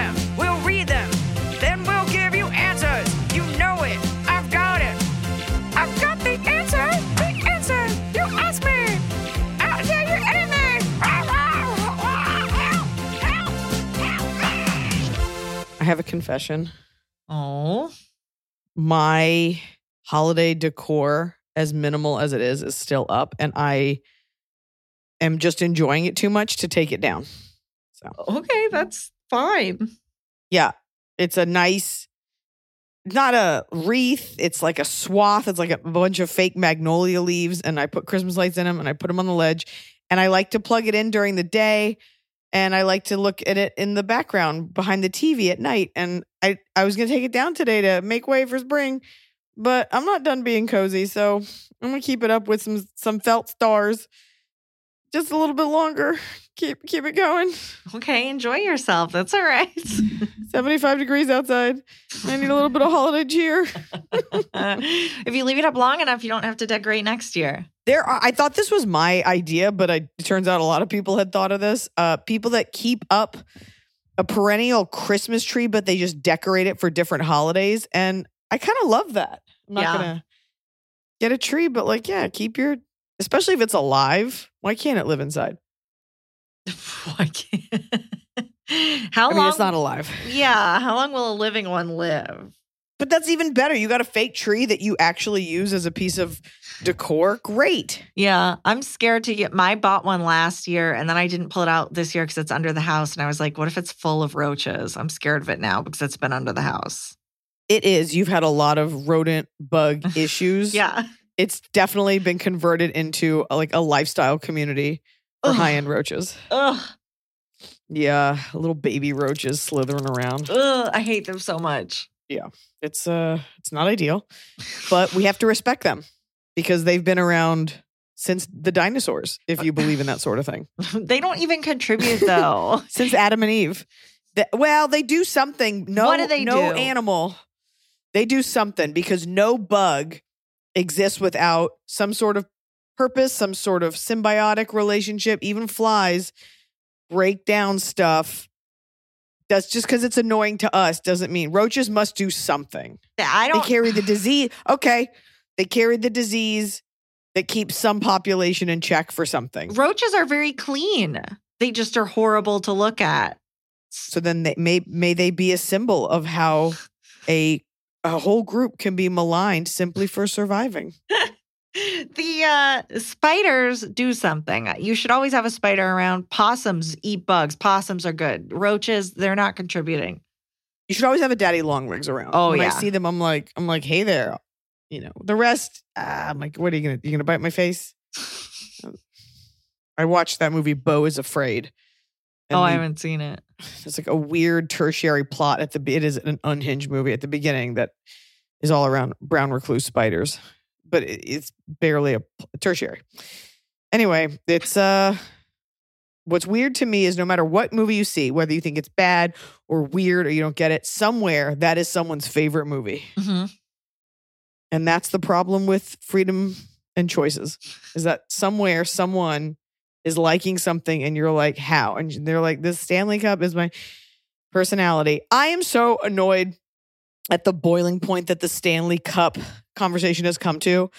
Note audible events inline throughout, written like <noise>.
Them. We'll read them. Then we'll give you answers. You know it. I've got it. I've got the answer. The answer. You ask me. I'll tell you anything. I have a confession. Oh. My holiday decor, as minimal as it is, is still up, and I am just enjoying it too much to take it down. So Okay, that's fine. Mm. yeah, it's a nice, not a wreath. It's like a swath. It's like a bunch of fake magnolia leaves, and I put Christmas lights in them, and I put them on the ledge, and I like to plug it in during the day. And I like to look at it in the background behind the TV at night. And I, I was going to take it down today to make way for spring, but I'm not done being cozy. So I'm going to keep it up with some, some felt stars just a little bit longer. Keep, keep it going. Okay, enjoy yourself. That's all right. <laughs> 75 degrees outside. I need a little bit of holiday cheer. <laughs> if you leave it up long enough, you don't have to decorate next year. There are, I thought this was my idea, but I, it turns out a lot of people had thought of this. Uh, people that keep up a perennial Christmas tree, but they just decorate it for different holidays. And I kind of love that. I'm not Yeah. going to get a tree, but like, yeah, keep your, especially if it's alive. Why can't it live inside? <laughs> Why can't? <laughs> How I mean, long? it's not alive. Yeah, how long will a living one live? But that's even better. You got a fake tree that you actually use as a piece of decor. Great. Yeah, I'm scared to get. My bought one last year, and then I didn't pull it out this year because it's under the house. And I was like, "What if it's full of roaches?" I'm scared of it now because it's been under the house. It is. You've had a lot of rodent bug <laughs> issues. Yeah, It's definitely been converted into a, like a lifestyle community for Ugh. high end roaches. ugh, Yeah, little baby roaches slithering around. ugh, I hate them so much. Yeah, it's uh it's not ideal, but we have to respect them because they've been around since the dinosaurs, if you believe in that sort of thing. <laughs> they don't even contribute though. <laughs> Since Adam and Eve. The- well, they do something. No, What do they no do? animal. They do something because no bug exists without some sort of purpose, some sort of symbiotic relationship. Even flies break down stuff. That's just because it's annoying to us doesn't mean roaches must do something. I don't They carry the disease. Okay. They carry the disease that keeps some population in check for something. Roaches are very clean. They just are horrible to look at. So then they may may they be a symbol of how a a whole group can be maligned simply for surviving. <laughs> the uh, spiders do something. You should always have a spider around. Possums eat bugs. Possums are good. Roaches, they're not contributing. You should always have a daddy long legs around. Oh, when yeah. I see them, I'm like, I'm like, hey there. You know, the rest, ah, I'm like, what are you gonna you gonna bite my face? <laughs> I watched that movie, Beau is Afraid. oh, I haven't seen it. It's like a weird tertiary plot at the it is an unhinged movie at the beginning that is all around brown recluse spiders, but it, it's barely a tertiary. Anyway, it's uh what's weird to me is no matter what movie you see, whether you think it's bad or weird or you don't get it, somewhere that is someone's favorite movie. hmm And that's the problem with freedom and choices is that somewhere someone is liking something and you're like, how? And they're like, this Stanley Cup is my. personality. I am so annoyed at the boiling point that the Stanley Cup conversation has come to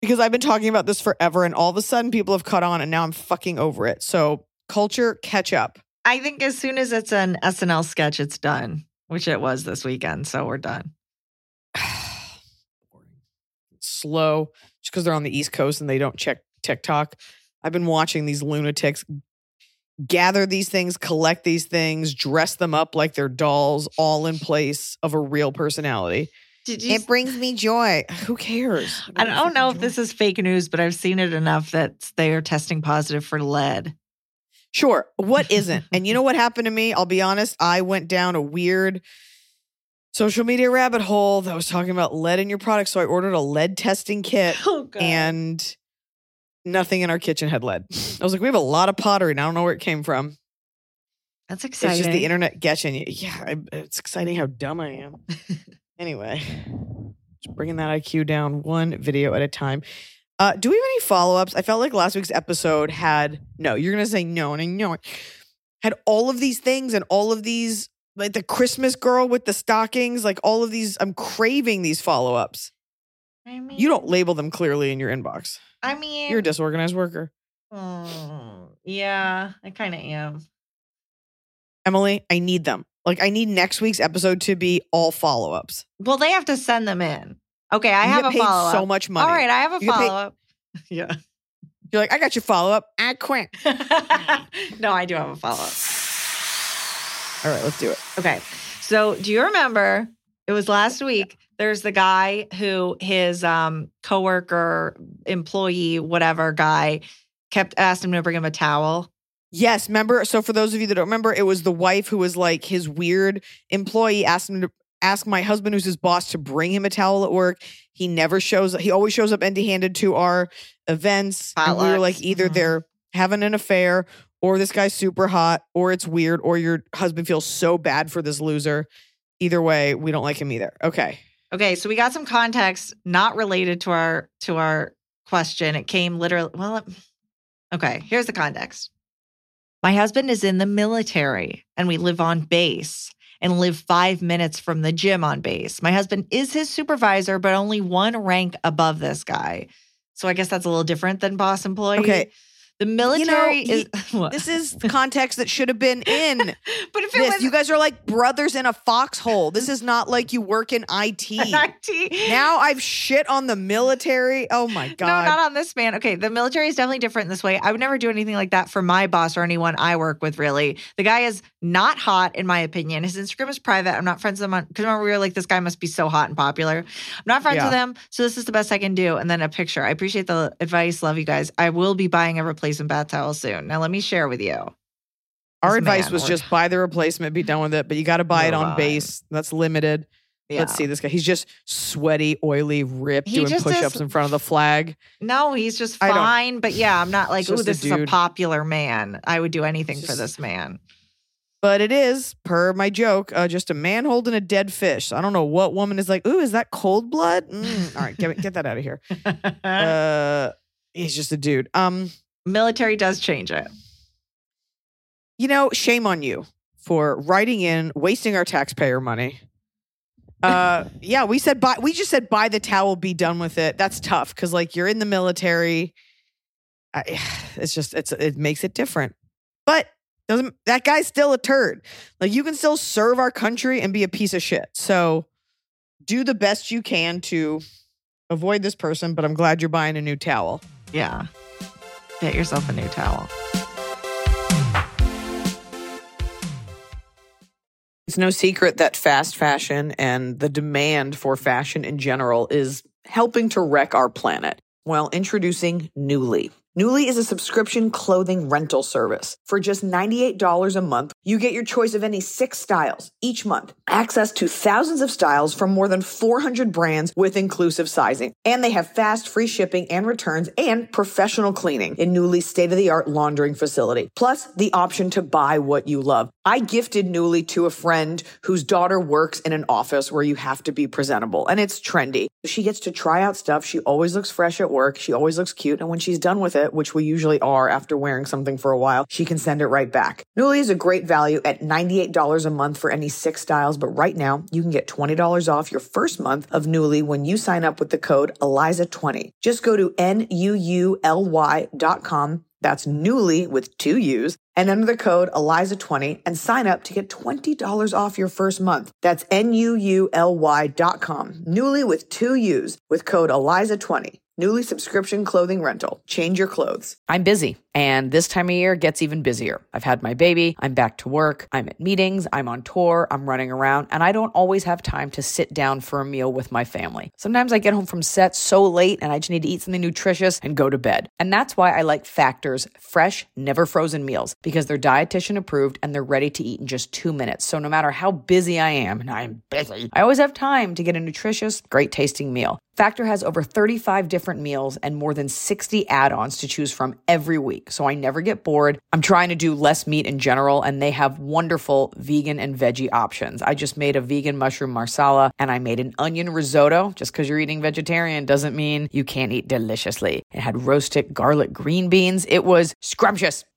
because I've been talking about this forever and all of a sudden people have caught on and now I'm fucking over it. So, culture catch up. I think as soon as it's an SNL sketch, it's done, which it was this weekend. So we're done. <sighs> Slow just because they're on the East Coast and they don't check TikTok. I've been watching these lunatics gather these things, collect these things, dress them up like they're dolls, all in place of a real personality. You? It brings me joy. Who cares? I don't know if this is fake news, but I've seen it enough that they are testing positive for lead. Sure. What isn't? <laughs> and you know what happened to me? I'll be honest. I went down a weird social media rabbit hole that was talking about lead in your product. So I ordered a lead testing kit Oh, God. and nothing in our kitchen had lead. I was like, we have a lot of pottery and I don't know where it came from. That's exciting. It's just the internet getting you. Yeah, I, it's exciting how dumb I am. <laughs> anyway, just bringing that IQ down one video at a time. Uh, do we have any follow ups? I felt like last week's episode had no. You're gonna say no, and I know it had all of these things and all of these like the Christmas girl with the stockings, like all of these. I'm craving these follow ups. I mean, You don't label them clearly in your inbox. I mean, You're a disorganized worker, Mm, yeah, I kind of am. Emily. I need them. Like I need next week's episode to be all follow ups. Well, they have to send them in. Okay, I You have a paid follow up. so much money. All right, I have a paid- follow up. <laughs> Yeah. You're like, I got your follow up. I quit. <laughs> no, I do have a follow up. All right, let's do it. Okay. So, do you remember it was last week? There's the guy who his um coworker, employee, whatever guy kept asked him to bring him a towel. Yes, remember? So for those of you that don't remember, it was the wife who was like his weird employee asked him to ask my husband, who's his boss, to bring him a towel at work. He never shows he always shows up empty handed to our events. And we were like, either Mhm. they're having an affair or this guy's super hot, or it's weird, or your husband feels so bad for this loser. Either way, we don't like him either. Okay. Okay, so we got some context not related to our to our question. It came literally well it- Okay, here's the context. My husband is in the military and we live on base and live 5 minutes from the gym on base. My husband is his supervisor but only one rank above this guy. So I guess that's a little different than boss employee. Okay. The military he- is <laughs> what? This is context that should have been in. <laughs> but if it this. was You guys are like brothers in a foxhole. This is not like you work in IT. <laughs> IT, now I've shit on the military. Oh my god. No, not on this man. Okay, the military is definitely different in this way. I would never do anything like that for my boss or anyone I work with, really. The guy is not hot, in my opinion. His Instagram is private. I'm not friends with him on, because remember, we were like, this guy must be so hot and popular. I'm not friends Yeah. with him, so this is the best I can do. And then a picture. I appreciate the advice. Love you guys. I will be buying a replacement bath towel soon. Now, let me share with you. Our This advice man was or- just buy the replacement, be done with it, but you got to buy it on base. That's limited. Yeah. Let's see this guy. He's just sweaty, oily, ripped, He doing just push-ups in front of the flag. No, he's just fine. But yeah, I'm not like, oh, this is a popular man. I would do anything for this man. But it is, per my joke, uh, just a man holding a dead fish. I don't know what woman is like, ooh, is that cold blood? Mm, all right, get, get that out of here. <laughs> Uh, he's just a dude. Um, military does change it. you know, shame on you for writing in, wasting our taxpayer money. Uh, <laughs> yeah, we said buy. We just said buy the towel, be done with it. That's tough because like you're in the military. I, <sighs> it's just it's it makes it different, but doesn't that guy's still a turd? Like you can still serve our country and be a piece of shit. So do the best you can to avoid this person. But I'm glad you're buying a new towel. Yeah. Get yourself a new towel. It's no secret that fast fashion and the demand for fashion in general is helping to wreck our planet. while introducing Nuuly. Nuuly is a subscription clothing rental service. For just $98 a month, you get your choice of any six styles each month, access to thousands of styles from more than 400 brands with inclusive sizing. And they have fast, free shipping and returns and professional cleaning in Nuuly's state of the art laundering facility. Plus, the option to buy what you love. I gifted Nuuly to a friend whose daughter works in an office where you have to be presentable and it's trendy. She gets to try out stuff. She always looks fresh at work. She always looks cute. And when she's done with it, it, which we usually are after wearing something for a while, she can send it right back. Nuuly is a great value at $98 a month for any six styles, but right now you can get $20 off your first month of Nuuly when you sign up with the code ILIZA20. Just go to N-U-U-L-Y dot com. That's Nuuly with two U's and enter the code ILIZA20 and sign up to get $20 off your first month. That's N-U-U-L-Y dot com. Nuuly with two U's with code ILIZA20. Nuuly subscription clothing rental. Change your clothes. I'm busy, and this time of year gets even busier. I've had my baby, I'm back to work, I'm at meetings, I'm on tour, I'm running around, and I don't always have time to sit down for a meal with my family. Sometimes I get home from set so late and I just need to eat something nutritious and go to bed. And that's why I like Factor's fresh, never frozen meals because they're dietitian approved and they're ready to eat in just two minutes. So no matter how busy I am, and I'm busy, I always have time to get a nutritious, great tasting meal. Factor has over 35 different meals and more than 60 add ons to choose from every week. So I never get bored. I'm trying to do less meat in general, and they have wonderful vegan and veggie options. I just made a vegan mushroom marsala and I made an onion risotto. Just because you're eating vegetarian doesn't mean you can't eat deliciously. It had roasted garlic green beans. It was scrumptious.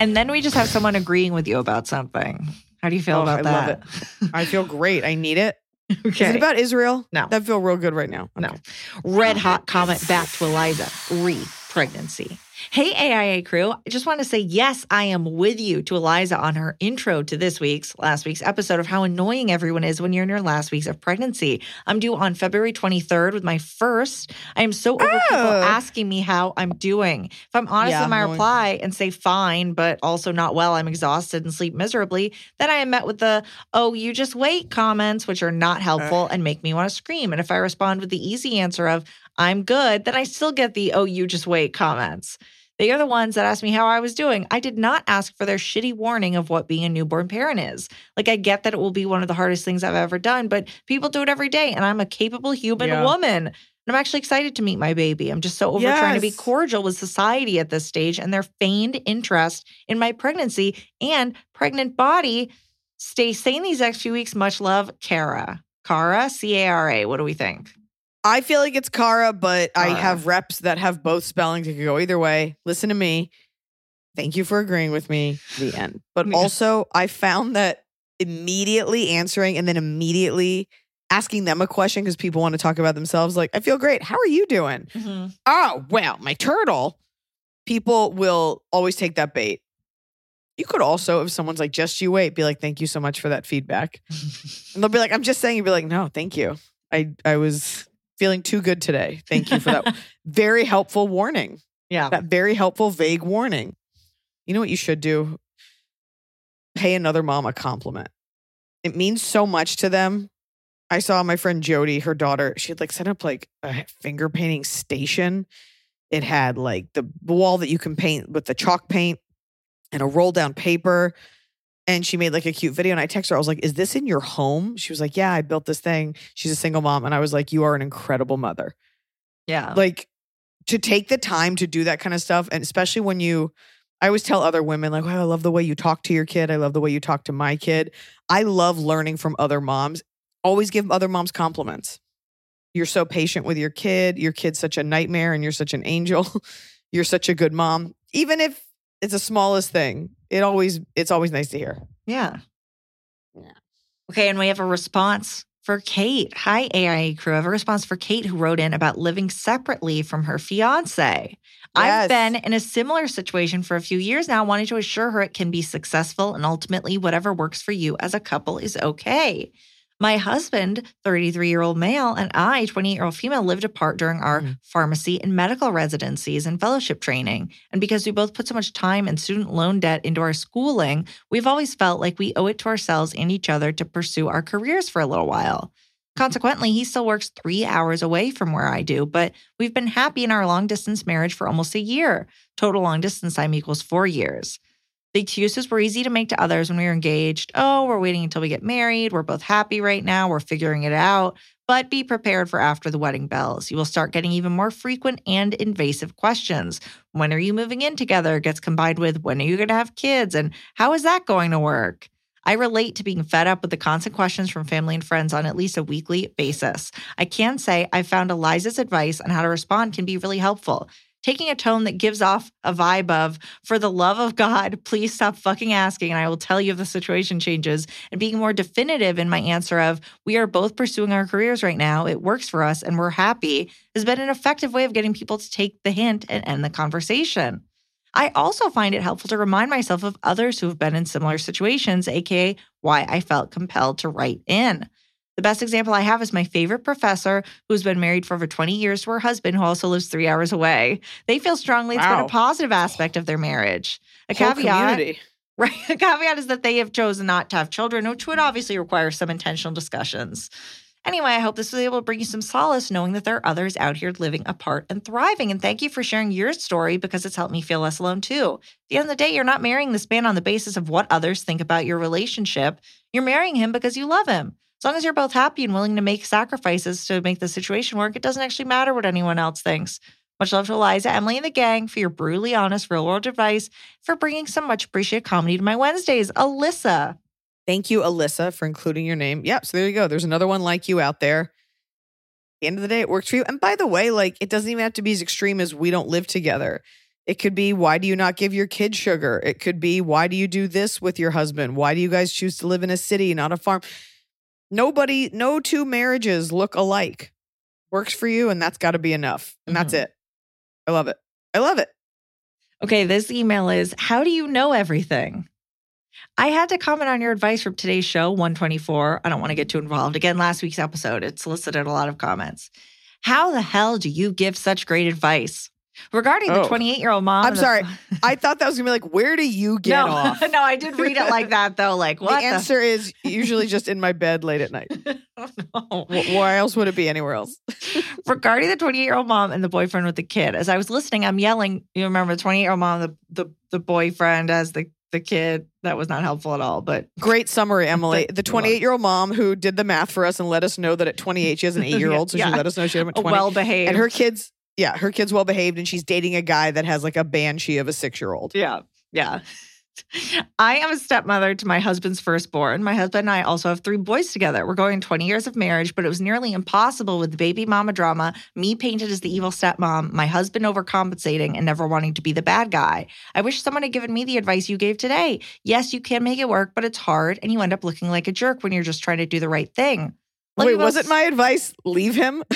And then we just have someone agreeing with you about something. How do you feel Oh, about I that? love it. I feel great. I need it. okay. <laughs> Is it about Israel? No. That feel real good right now. No. Red oh. hot comment back to Iliza re pregnancy. Hey, AIA crew. I just want to say, yes, I am with you to Iliza on her intro to this week's, last week's episode of how annoying everyone is when you're in your last weeks of pregnancy. I'm due on February 23rd with my first. I am so over people Oh. asking me how I'm doing. If I'm honest Yeah, in my reply and say fine, but also not well, I'm exhausted and sleep miserably, then I am met with the, oh, you just wait comments, which are not helpful and make me want to scream. And if I respond with the easy answer of, I'm good, then I still get the, oh, you just wait comments. They are the ones that asked me how I was doing. I did not ask for their shitty warning of what being a newborn parent is. Like, I get that it will be one of the hardest things I've ever done, but people do it every day, and I'm a capable human Yeah. woman. And I'm actually excited to meet my baby. I'm just so over trying to be cordial with society at this stage and their feigned interest in my pregnancy and pregnant body. Stay sane these next few weeks. Much love, Kara. Cara, C A R A. What do we think? I feel like it's Kara, but I have reps that have both spellings. It could go either way. Listen to me. Thank you for agreeing with me. The end. But Yeah. also, I found that immediately answering and then immediately asking them a question because people want to talk about themselves. Like, I feel great. How are you doing? Oh, well, my turtle. People will always take that bait. You could also, if someone's like, just you wait, be like, thank you so much for that feedback. And they'll be like, I'm just saying, you'd be like, no, thank you. I, I was feeling too good today. Thank you for that <laughs> very helpful warning. Yeah. That very helpful, vague warning. You know what you should do? Pay another mom a compliment. It means so much to them. I saw my friend Jody, her daughter, she had like set up like a finger painting station. It had like the wall that you can paint with the chalk paint and a roll down paper. And she made like a cute video. And I texted her, I was like, Is this in your home? She was like, Yeah, I built this thing. She's a single mom. And I was like, You are an incredible mother. Yeah. like to take the time to do that kind of stuff and especially when you i always tell other women like oh, i love the way you talk to your kid i love the way you talk to my kid i love learning from other moms always give other moms compliments you're so patient with your kid your kid's such a nightmare and you're such an angel <laughs> you're such a good mom even if it's the smallest thing it always it's always nice to hear Yeah. Yeah. Okay, and we have a response for Kate. Hi, AIA crew. I have a response for Kate who wrote in about living separately from her fiance. I've been in a similar situation for a few years now, wanting to assure her it can be successful and ultimately whatever works for you as a couple is okay. My husband, 33 year old male, and I, 28 year old female, lived apart during our Mhm. pharmacy and medical residencies and fellowship training. And because we both put so much time and student loan debt into our schooling, we've always felt like we owe it to ourselves and each other to pursue our careers for a little while. Consequently, he still works three hours away from where I do, but we've been happy in our long distance marriage for almost a year. Total long distance time equals four years. The excuses were easy to make to others when we were engaged. Oh, we're waiting until we get married. We're both happy right now. We're figuring it out. But be prepared for after the wedding bells. You will start getting even more frequent and invasive questions. When are you moving in together? Gets combined with when are you going to have kids? And how is that going to work? I relate to being fed up with the constant questions from family and friends on at least a weekly basis. I can say I found Iliza's advice on how to respond can be really helpful. Taking a tone that gives off a vibe of, for the love of God, please stop fucking asking and I will tell you if the situation changes, and being more definitive in my answer of, we are both pursuing our careers right now, it works for us, and we're happy, has been an effective way of getting people to take the hint and end the conversation. I also find it helpful to remind myself of others who have been in similar situations, aka why I felt compelled to write in. The best example I have is my favorite professor who's been married for over 20 years to her husband, who also lives three hours away. They feel strongly it's been a positive aspect of their marriage. A Whole caveat, community. <laughs> right? A caveat is that they have chosen not to have children, which would obviously require some intentional discussions. Anyway, I hope this was able to bring you some solace knowing that there are others out here living apart and thriving. And thank you for sharing your story because it's helped me feel less alone too. At the end of the day, you're not marrying this man on the basis of what others think about your relationship. You're marrying him because you love him. As long as you're both happy and willing to make sacrifices to make the situation work, it doesn't actually matter what anyone else thinks. Much love to Iliza, Emily, and the gang for your brutally honest, real world advice, for bringing some much appreciated comedy to my Wednesdays. Alyssa. Thank you, Alyssa, for including your name. Yep. So there you go. There's another one like you out there. At the end of the day, it works for you. And by the way, like it doesn't even have to be as extreme as we don't live together. It could be why do you not give your kid sugar? It could be why do you do this with your husband? Why do you guys choose to live in a city, not a farm? Nobody, no two marriages look alike. Works for you, and that's got to be enough. And that's Mhm. it. I love it. I love it. Okay, this email is How do you know everything? I had to comment on your advice from today's show, 124. I don't want to get too involved. Again, last week's episode, it solicited a lot of comments. How the hell do you give such great advice? Regarding the Oh. 28 year old mom. I'm and the- sorry. <laughs> I thought that was gonna be like, where do you get no, off? <laughs> no, I did read it like that though. Like, what the answer is usually just in my bed late at night. the? <laughs> Oh, no. Why else would it be anywhere else? regarding the 28 year old mom and the boyfriend with the kid. As I was listening, I'm yelling. You remember the 28 year old mom, the, the the boyfriend as the the kid. That was not helpful at all. But Great summary, Emily. The 28 year old mom who did the math for us and let us know that at 28 she has an eight year old. So Yeah. she let us know she had a 20. well behaved. and her kids, yeah, her kid's well behaved and she's dating a guy that has like a banshee of a six year old. Yeah. Yeah. I am a stepmother to my husband's firstborn. My husband and I also have three boys together. We're going 20 years of marriage, but it was nearly impossible with the baby mama drama, me painted as the evil stepmom, my husband overcompensating and never wanting to be the bad guy. I wish someone had given me the advice you gave today. Yes, you can make it work, but it's hard and you end up looking like a jerk when you're just trying to do the right thing. Love Wait, was it my advice? Leave him? <laughs>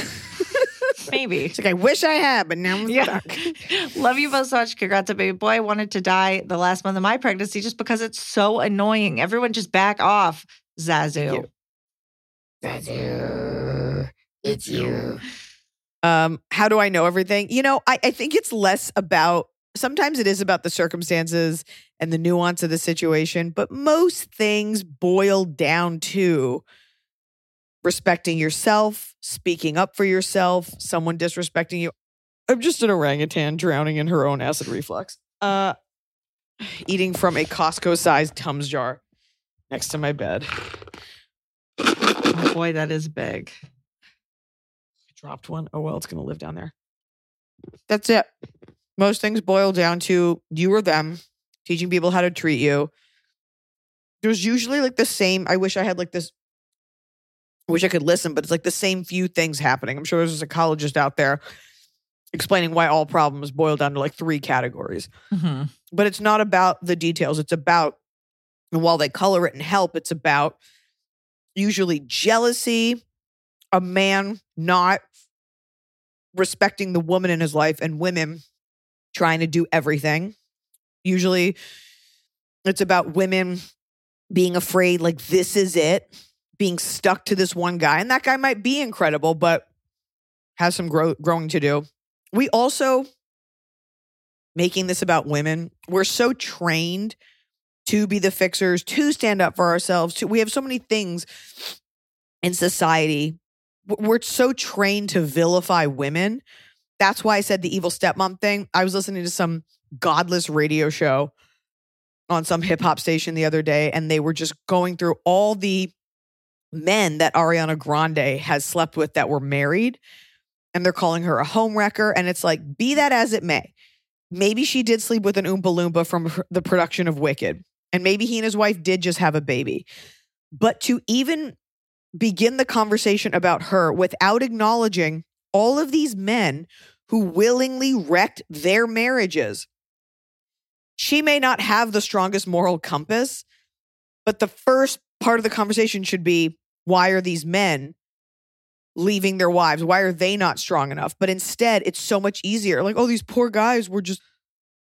Maybe. She's like, I wish I had, but now I'm Yeah. stuck. <laughs> Love you both so much. Congrats to baby boy. I wanted to die the last month of my pregnancy just because it's so annoying. Everyone just back off. Zazu. It's you. Um, how do I know everything? You know, I, I think it's less about sometimes it is about the circumstances and the nuance of the situation, but most things boil down to respecting yourself, speaking up for yourself, someone disrespecting you. I'm just an orangutan drowning in her own acid reflux. Uh eating from a Costco sized Tums jar next to my bed. Oh boy, that is big. I dropped one. Oh well, it's gonna live down there. That's it. Most things boil down to you or them teaching people how to treat you. There's usually like the same. I wish I had like this. I wish I could listen, but it's like the same few things happening. I'm sure there's a psychologist out there explaining why all problems boil down to like three categories. Mm-hmm. But it's not about the details. It's about, and while they color it and help, it's about usually jealousy, a man not respecting the woman in his life, and women trying to do everything. Usually it's about women being afraid, like, this is it, being stuck to this one guy. And that guy might be incredible, but has some grow- growing to do. We also, making this about women, we're so trained to be the fixers, to stand up for ourselves. To, we have so many things in society. We're so trained to vilify women. That's why I said the evil stepmom thing. I was listening to some godless radio show on some hip hop station the other day, and they were just going through all the men that Ariana Grande has slept with that were married. And they're calling her a homewrecker. And it's like, be that as it may. Maybe she did sleep with an Oompa Loompa from the production of Wicked. And maybe he and his wife did just have a baby. But to even begin the conversation about her without acknowledging all of these men who willingly wrecked their marriages. She may not have the strongest moral compass, but the first part of the conversation should be why are these men leaving their wives? Why are they not strong enough? But instead, it's so much easier. Like, oh, these poor guys were just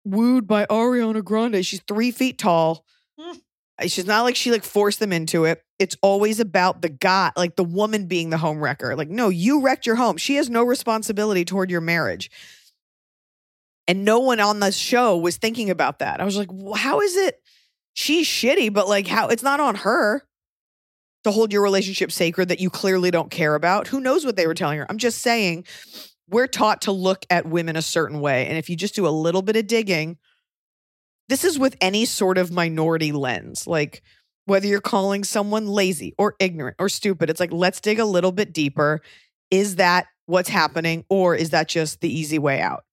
wooed by Ariana Grande. She's three feet tall. Hmm. She's not like she like forced them into it. It's always about the guy, like the woman being the home wrecker. Like, no, you wrecked your home. She has no responsibility toward your marriage. And no one on the show was thinking about that. I was like, "Wh- how is it she's shitty, but like how it's not on her to hold your relationship sacred that you clearly don't care about. Who knows what they were telling her? I'm just saying we're taught to look at women a certain way. And if you just do a little bit of digging, this is with any sort of minority lens. Like whether you're calling someone lazy or ignorant or stupid, it's like, let's dig a little bit deeper. Is that what's happening or is that just the easy way out?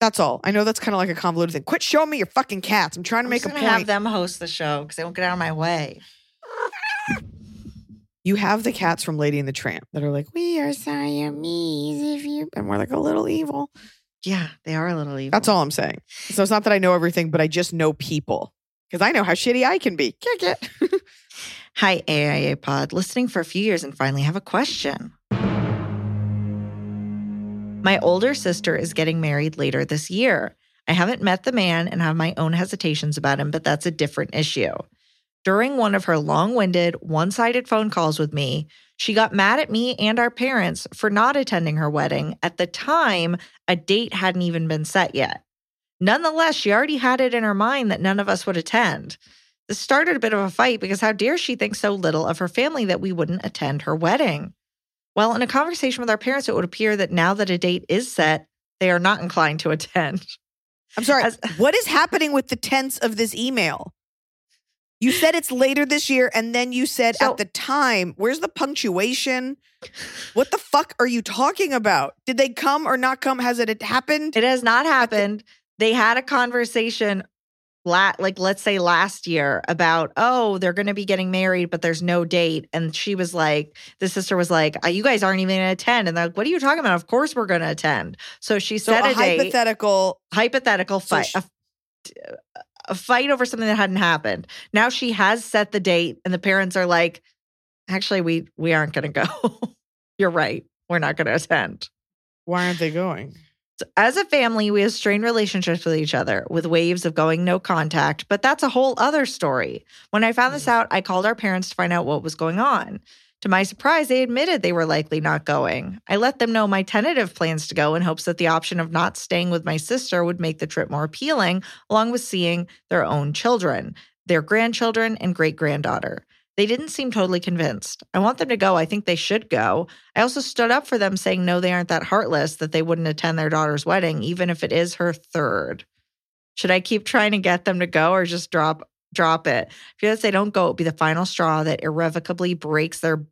That's all. I know that's kind of like a convoluted thing. Quit showing me your fucking cats. I'm trying to I'm make a point. have them host the show because they won't get out of my way. You have the cats from Lady and the Tramp that are like, we are Siamese if you, and we're like a little evil. Yeah, they are a little evil. That's all I'm saying. So it's not that I know everything, but I just know people because I know how shitty I can be. Kick it. <laughs> Hi, AIA Pod. Listening for a few years and finally have a question. My older sister is getting married later this year. I haven't met the man and have my own hesitations about him, but that's a different issue. During one of her long winded, one sided phone calls with me, she got mad at me and our parents for not attending her wedding. At the time, a date hadn't even been set yet. Nonetheless, she already had it in her mind that none of us would attend. This started a bit of a fight because how dare she think so little of her family that we wouldn't attend her wedding? Well, in a conversation with our parents, it would appear that now that a date is set, they are not inclined to attend. I'm sorry. As- what is happening with the tense of this email? You said it's later this year, and then you said So- at the time. Where's the punctuation? What the fuck are you talking about? Did they come or not come? Has it happened? It has not happened. They had a conversation, like let's say last year, about oh they're going to be getting married, but there's no date. And she was like, the sister was like, "Uh, you guys aren't even going to attend. And they're like, what are you talking about? Of course we're going to attend. So she so set a a, date, hypothetical. hypothetical So fight. A, fight over something that hadn't happened. Now she has set the date, and the parents are like, actually, we we aren't going to go. <laughs> You're right. We're not going to attend. Why aren't they going? So as a family, we have strained relationships with each other with waves of going no contact, but that's a whole other story. When I found this mm. out, I called our parents to find out what was going on. To my surprise, they admitted they were likely not going. I let them know my tentative plans to go in hopes that the option of not staying with my sister would make the trip more appealing, along with seeing their own children, their grandchildren, and great granddaughter. They didn't seem totally convinced. I want them to go. I think they should go. I also stood up for them, saying no, they aren't that heartless that they wouldn't attend their daughter's wedding, even if it is her third. Should I keep trying to get them to go or just drop drop it? If they don't go, it'll be the final straw that irrevocably breaks their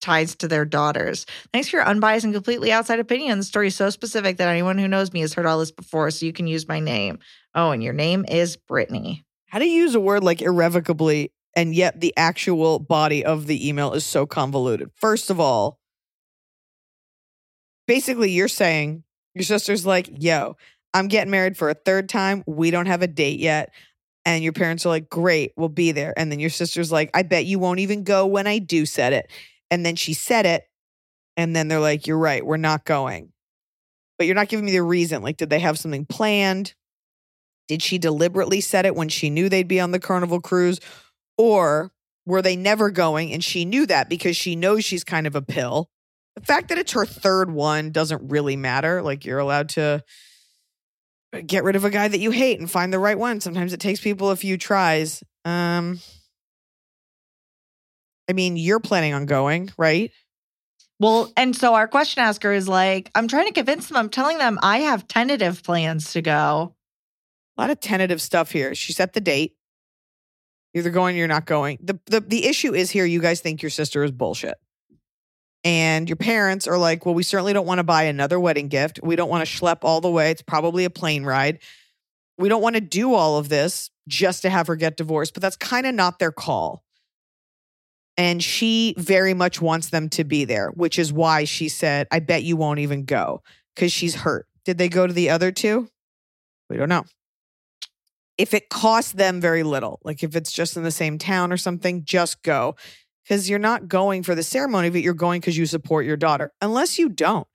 ties to their daughters. Thanks for your unbiased and completely outside opinion. The story is so specific that anyone who knows me has heard all this before, so you can use my name. Oh, and your name is Brittany. How do you use a word like irrevocably and yet the actual body of the email is so convoluted? First of all, basically you're saying your sister's like, yo, I'm getting married for a third time. We don't have a date yet. And your parents are like, great, we'll be there. And then your sister's like, I bet you won't even go when I do set it. And then she said it. And then they're like, you're right, we're not going. But you're not giving me the reason. Like, did they have something planned? Did she deliberately set it when she knew they'd be on the carnival cruise? Or were they never going and she knew that because she knows she's kind of a pill? The fact that it's her third one doesn't really matter. Like, you're allowed to get rid of a guy that you hate and find the right one. Sometimes it takes people a few tries. Um, I mean, you're planning on going, right? Well, and so our question asker is like, I'm trying to convince them. I'm telling them I have tentative plans to go. A lot of tentative stuff here. She set the date. You're either going or you're not going. The, the the issue is here you guys think your sister is bullshit. And your parents are like, well, we certainly don't want to buy another wedding gift. We don't want to schlep all the way. It's probably a plane ride. We don't want to do all of this just to have her get divorced, but that's kind of not their call. And she very much wants them to be there, which is why she said, I bet you won't even go because she's hurt. Did they go to the other two? We don't know. If it costs them very little, like if it's just in the same town or something, just go because you're not going for the ceremony, but you're going because you support your daughter, unless you don't.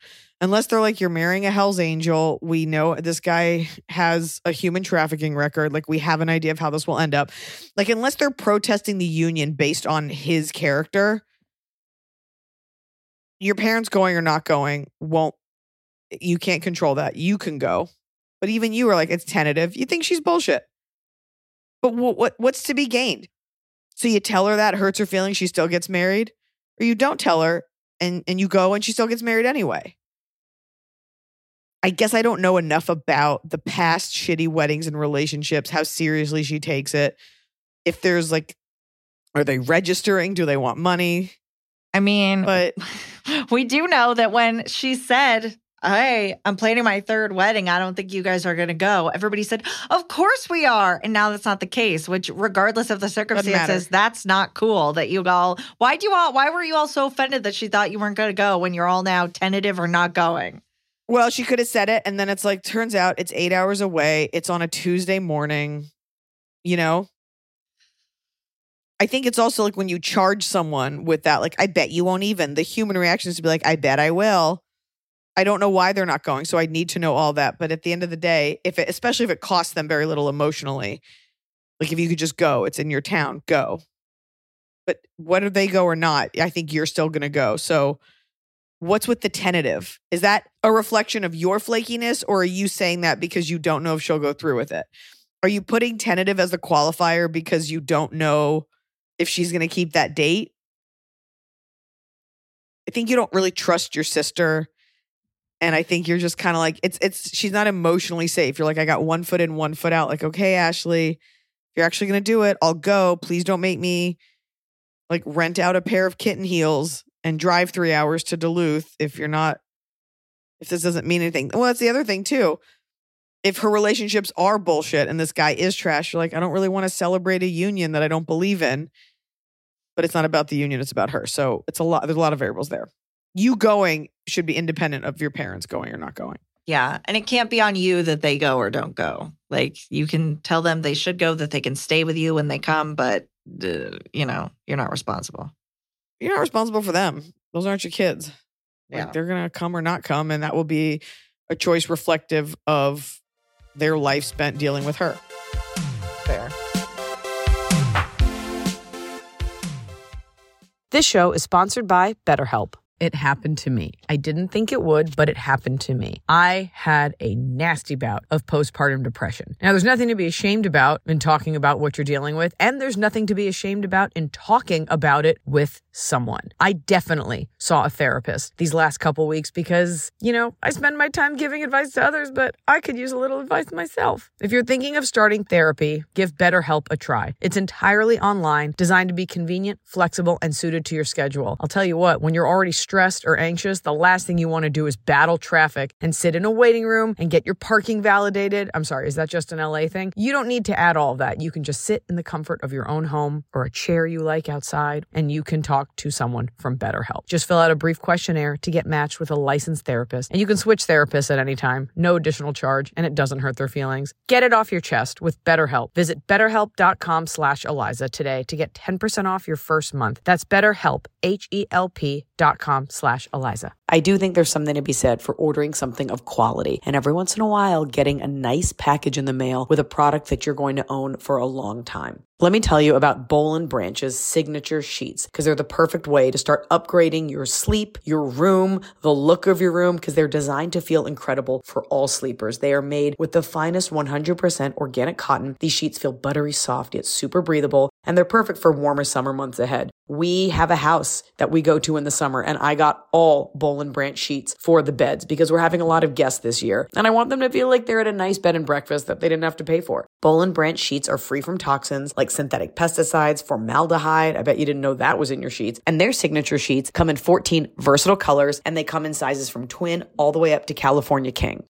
Unless they're like, you're marrying a Hell's Angel. We know this guy has a human trafficking record. Like, we have an idea of how this will end up. Like, unless they're protesting the union based on his character, your parents going or not going won't, you can't control that. You can go. But even you are like, it's tentative. You think she's bullshit. But what, what what's to be gained? So you tell her that hurts her feelings, she still gets married, or you don't tell her and and you go and she still gets married anyway. I guess I don't know enough about the past shitty weddings and relationships, how seriously she takes it. If there's like, are they registering? Do they want money? I mean, But <laughs> we do know that when she said, Hey, I'm planning my third wedding. I don't think you guys are going to go. Everybody said, Of course we are. And now that's not the case, which, regardless of the circumstances, that's not cool that you all, why do you all, why were you all so offended that she thought you weren't going to go when you're all now tentative or not going? Well, she could have said it, and then it's like, turns out it's eight hours away. It's on a Tuesday morning. You know, I think it's also like when you charge someone with that, like, I bet you won't even. The human reaction is to be like, I bet I will. I don't know why they're not going, so I need to know all that. But at the end of the day, if it, especially if it costs them very little emotionally, like if you could just go, it's in your town, go. But whether they go or not, I think you're still going to go. So, what's with the tentative? Is that a reflection of your flakiness, or are you saying that because you don't know if she'll go through with it? Are you putting tentative as a qualifier because you don't know if she's going to keep that date? I think you don't really trust your sister. And I think you're just kind of like, it's, it's, she's not emotionally safe. You're like, I got one foot in, one foot out. Like, okay, Ashley, if you're actually going to do it, I'll go. Please don't make me like rent out a pair of kitten heels and drive three hours to Duluth if you're not, if this doesn't mean anything. Well, that's the other thing too. If her relationships are bullshit and this guy is trash, you're like, I don't really want to celebrate a union that I don't believe in. But it's not about the union, it's about her. So it's a lot, there's a lot of variables there. You going should be independent of your parents going or not going. Yeah. And it can't be on you that they go or don't go. Like you can tell them they should go, that they can stay with you when they come, but, uh, you know, you're not responsible. You're not responsible for them. Those aren't your kids. Like Yeah. they're gonna come or not come, and that will be a choice reflective of their life spent dealing with her. Fair. This show is sponsored by BetterHelp. It happened to me. I didn't think it would, but it happened to me. I had a nasty bout of postpartum depression. Now, there's nothing to be ashamed about in talking about what you're dealing with, and there's nothing to be ashamed about in talking about it with someone. I definitely saw a therapist these last couple weeks because, you know, I spend my time giving advice to others, but I could use a little advice myself. If you're thinking of starting therapy, give BetterHelp a try. It's entirely online, designed to be convenient, flexible, and suited to your schedule. I'll tell you what, when you're already stressed or anxious, the last thing you want to do is battle traffic and sit in a waiting room and get your parking validated. I'm sorry, is that just an LA thing? You don't need to add all that. You can just sit in the comfort of your own home or a chair you like outside and you can talk to someone from BetterHelp. Just fill out a brief questionnaire to get matched with a licensed therapist and you can switch therapists at any time. No additional charge and it doesn't hurt their feelings. Get it off your chest with BetterHelp. Visit betterhelp.com slash Iliza today to get 10% off your first month. That's BetterHelp, H-E-L-P dot com slash Iliza. I do think there's something to be said for ordering something of quality and every once in a while getting a nice package in the mail with a product that you're going to own for a long time. Let me tell you about Boll and Branch's signature sheets because they're the perfect way to start upgrading your sleep, your room, the look of your room because they're designed to feel incredible for all sleepers. They are made with the finest 100% organic cotton. These sheets feel buttery soft yet super breathable and they're perfect for warmer summer months ahead. We have a house that we go to in the summer and I got all Boll and Branch sheets for the beds because we're having a lot of guests this year and I want them to feel like they're at a nice bed and breakfast that they didn't have to pay for. Boll and Branch sheets are free from toxins like synthetic pesticides, formaldehyde. I bet you didn't know that was in your sheets. And their signature sheets come in 14 versatile colors and they come in sizes from twin all the way up to California King.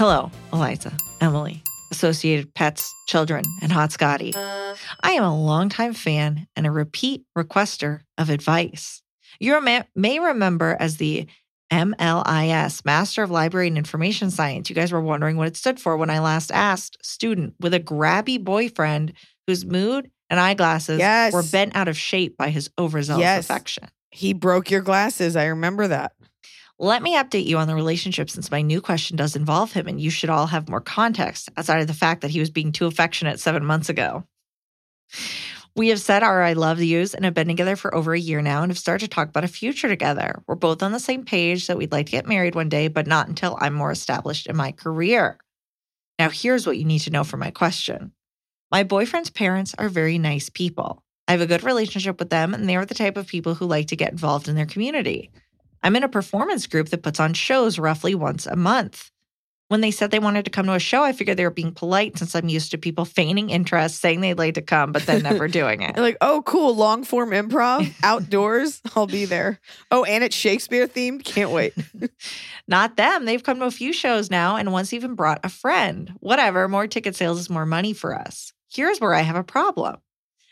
Hello, Iliza, Emily, Associated Pets, Children, and Hot Scotty. I am a longtime fan and a repeat requester of advice. You may, remember as the MLIS, Master of Library and Information Science. You guys were wondering what it stood for when I last asked. Student with a grabby boyfriend whose mood and eyeglasses Yes. were bent out of shape by his overzealous Yes. affection. He broke your glasses. I remember that. Let me update you on the relationship since my new question does involve him, and you should all have more context outside of the fact that he was being too affectionate seven months ago. We have said our I love yous and have been together for over a year now and have started to talk about a future together. We're both on the same page that we'd like to get married one day, but not until I'm more established in my career. Now, here's what you need to know for my question My boyfriend's parents are very nice people. I have a good relationship with them, and they are the type of people who like to get involved in their community. I'm in a performance group that puts on shows roughly once a month. When they said they wanted to come to a show, I figured they were being polite since I'm used to people feigning interest, saying they'd like to come, but then never <laughs> doing it. Like, oh, cool, long form improv outdoors. I'll be there. Oh, and it's Shakespeare themed. Can't wait. <laughs> Not them. They've come to a few shows now and once even brought a friend. Whatever, more ticket sales is more money for us. Here's where I have a problem.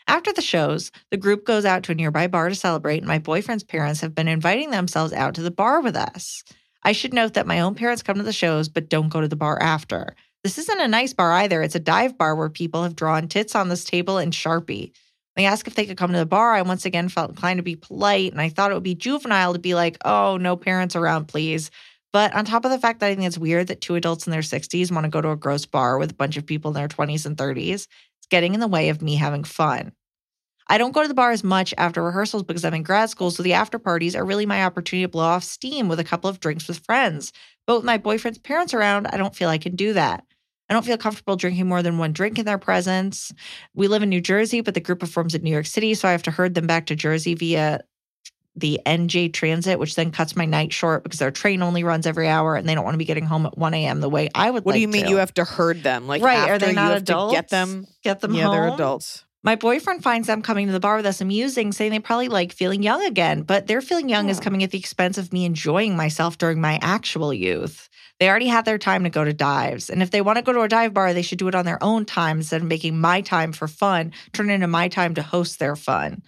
After the shows, the group goes out to a nearby bar to celebrate, and my boyfriend's parents have been inviting themselves out to the bar with us. I should note that my own parents come to the shows but don't go to the bar after. This isn't a nice bar either. It's a dive bar where people have drawn tits on this table in Sharpie. When they asked if they could come to the bar, I once again felt inclined to be polite, and I thought it would be juvenile to be like, oh, no parents around, please. But on top of the fact that I think it's weird that two adults in their 60s want to go to a gross bar with a bunch of people in their 20s and 30s, it's getting in the way of me having fun. I don't go to the bar as much after rehearsals because I'm in grad school, so the after parties are really my opportunity to blow off steam with a couple of drinks with friends. But with my boyfriend's parents around, I don't feel I can do that. I don't feel comfortable drinking more than one drink in their presence. We live in New Jersey, but the group performs in New York City, so I have to herd them back to Jersey via the NJ Transit, which then cuts my night short because their train only runs every hour and they don't want to be getting home at 1 a.m. the way I would What do you mean to. you have to herd them? Like, right. after Are they not you have adults? to get them? Get them yeah, home. they're adults. My boyfriend finds them coming to the bar with us amusing, saying they probably like feeling young again, but their feeling young is coming at the expense of me enjoying myself during my actual youth. They already had their time to go to dives. And if they want to go to a dive bar, they should do it on their own time instead of making my time for fun turn into my time to host their fun.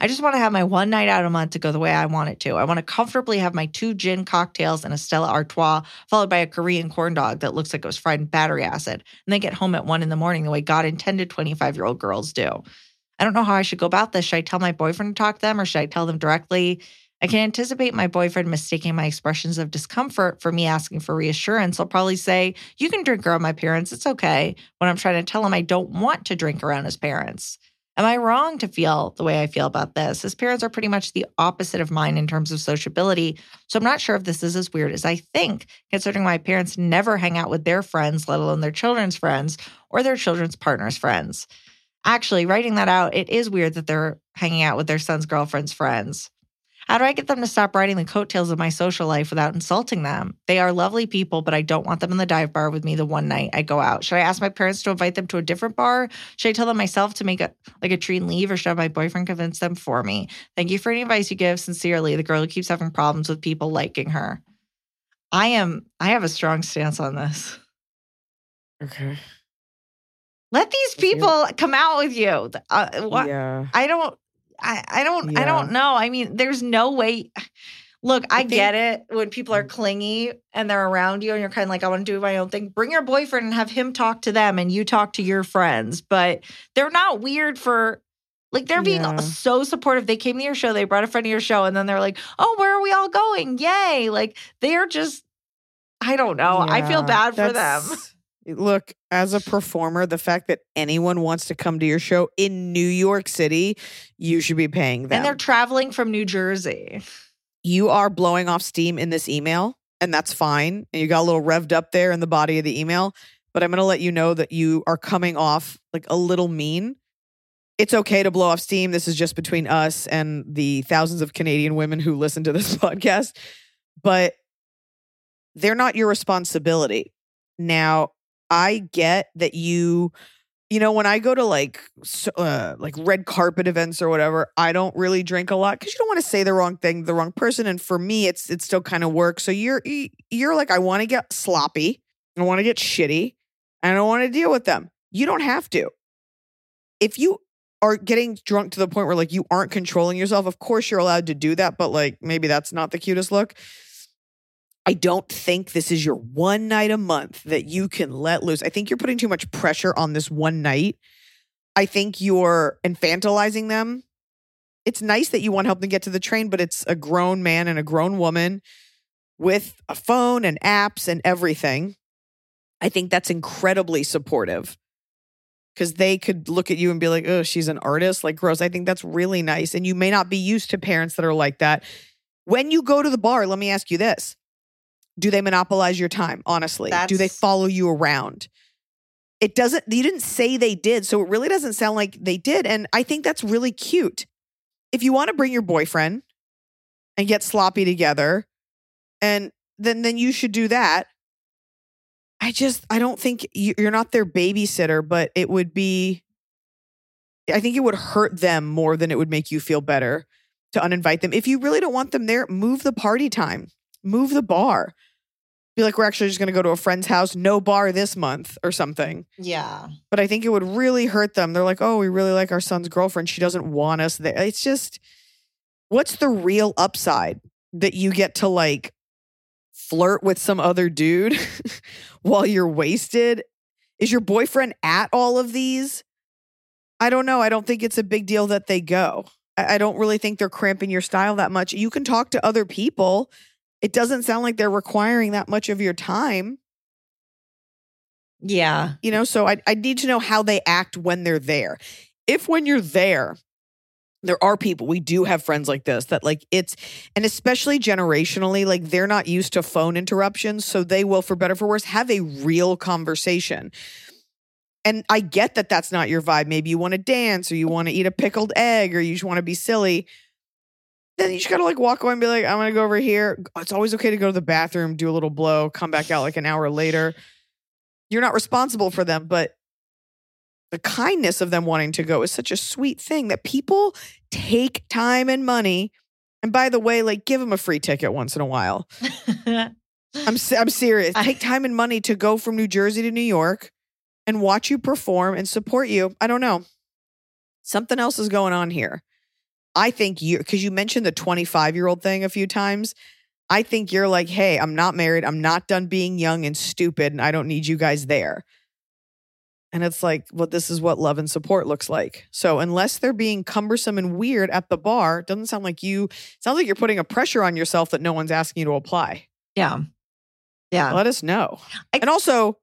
I just want to have my one night out a month to go the way I want it to. I want to comfortably have my two gin cocktails and a Stella Artois, followed by a Korean corn dog that looks like it was fried in battery acid, and then get home at one in the morning the way God intended 25 year old girls do. I don't know how I should go about this. Should I tell my boyfriend to talk to them or should I tell them directly? I can anticipate my boyfriend mistaking my expressions of discomfort for me asking for reassurance. I'll probably say, You can drink around my parents. It's okay. When I'm trying to tell him I don't want to drink around his parents. Am I wrong to feel the way I feel about this? His parents are pretty much the opposite of mine in terms of sociability. So I'm not sure if this is as weird as I think, considering my parents never hang out with their friends, let alone their children's friends or their children's partner's friends. Actually, writing that out, it is weird that they're hanging out with their son's girlfriend's friends. How do I get them to stop riding the coattails of my social life without insulting them? They are lovely people, but I don't want them in the dive bar with me the one night I go out. Should I ask my parents to invite them to a different bar? Should I tell them myself to make a like a treat and leave, or should I have my boyfriend convince them for me? Thank you for any advice you give. Sincerely, the girl who keeps having problems with people liking her. I am I have a strong stance on this. Okay. Let these Let's hear it. people come out with you. Uh, what? Yeah. I don't I, I don't I don't know. I mean, there's no way look, I, I think- get it when people are clingy and they're around you and you're kind of like, I want to do my own thing. Bring your boyfriend and have him talk to them and you talk to your friends. But they're not weird for like they're being Yeah. so supportive. They came to your show, they brought a friend to your show, and then they're like, Oh, where are we all going? Yay. Like they're just I don't know. I feel bad for them. Look, as a performer, the fact that anyone wants to come to your show in New York City, you should be paying them. And they're traveling from New Jersey. you are blowing off steam in this email, and that's fine. And you got a little revved up there in the body of the email, but I'm going to let you know that you are coming off like a little mean. It's okay to blow off steam. This is just between us and the thousands of Canadian women who listen to this <laughs> podcast, but they're not your responsibility. Now, I get that you you know when i go to like uh, like red carpet events or whatever i don't really drink a lot because you don't want to say the wrong thing the wrong person and for me it's it still kind of works. So you're you're like i want to get sloppy i want to get shitty i don't want to deal with them. You don't have to. If you are getting drunk to the point where like you aren't controlling yourself of course you're allowed to do that but like maybe that's not the cutest look I don't think this is your one night a month that you can let loose. I think you're putting too much pressure on this one night. I think you're infantilizing them. It's nice that you want to help them get to the train, but it's a grown man and a grown woman with a phone and apps and everything. I think that's incredibly supportive because they could look at you and be like, oh, she's an artist, like gross. I think that's really nice. And you may not be used to parents that are like that. When you go to the bar, let me ask you this do they monopolize your time honestly? Do they follow you around? It doesn't you didn't say they did so it really doesn't sound like they did and i think that's really cute. If you want to bring your boyfriend and get sloppy together and then then you should do that. I just i don't think you're not their babysitter but it would be i think it would hurt them more than it would make you feel better to uninvite them. If you really don't want them there move the party time move the bar. Be like, we're actually just going to go to a friend's house, no bar this month or something. Yeah. But I think it would really hurt them. They're like, oh, we really like our son's girlfriend. She doesn't want us there. It's just, what's the real upside that you get to like flirt with some other dude <laughs> while you're wasted? Is your boyfriend at all of these? I don't know. I don't think it's a big deal that they go. I I don't really think they're cramping your style that much. You can talk to other people. It doesn't sound like they're requiring that much of your time, Yeah. you know? So I, I need to know how they act when they're there. If when you're there, there are people, we do have friends like this that like it's, and especially generationally, like they're not used to phone interruptions. So they will, for better or for worse, have a real conversation. And I get that that's not your vibe. Maybe you want to dance or you want to eat a pickled egg or you just want to be silly. Then you just gotta like walk away and be like, I'm gonna go over here. It's always okay to go to the bathroom, do a little blow, come back out like an hour later. You're not responsible for them, but the kindness of them wanting to go is such a sweet thing that people take time and money. And by the way, like give them a free ticket once in a while. <laughs> I'm I'm serious. Take time and money to go from New Jersey to New York and watch you perform and support you. I don't know. Something else is going on here. I think you because you mentioned the 25 year old thing a few times. I think you're like, hey, I'm not married. I'm not done being young and stupid, and I don't need you guys there. And it's like, well, this is what love and support looks like. So unless they're being cumbersome and weird at the bar, it doesn't sound like you sounds like you're putting a pressure on yourself that no one's asking you to apply. Yeah. Yeah. Let us know. I- and also,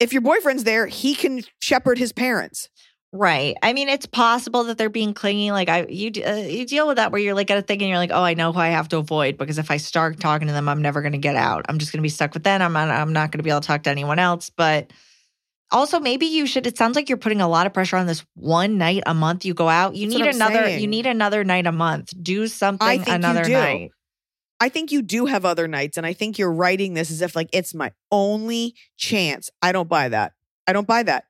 if your boyfriend's there, he can shepherd his parents. Right. I mean, it's possible that they're being clingy. Like I, you, uh, you deal with that where you're like at a thing and you're like, oh, I know who I have to avoid because if I start talking to them, I'm never going to get out. I'm just going to be stuck with them. I'm not, I'm not going to be able to talk to anyone else. But also, maybe you should. It sounds like you're putting a lot of pressure on this one night a month. You go out. You That's need another. You need another night a month. Do something I think you another do. night. I think you do have other nights, and I think you're writing this as if like it's my only chance. I don't buy that. I don't buy that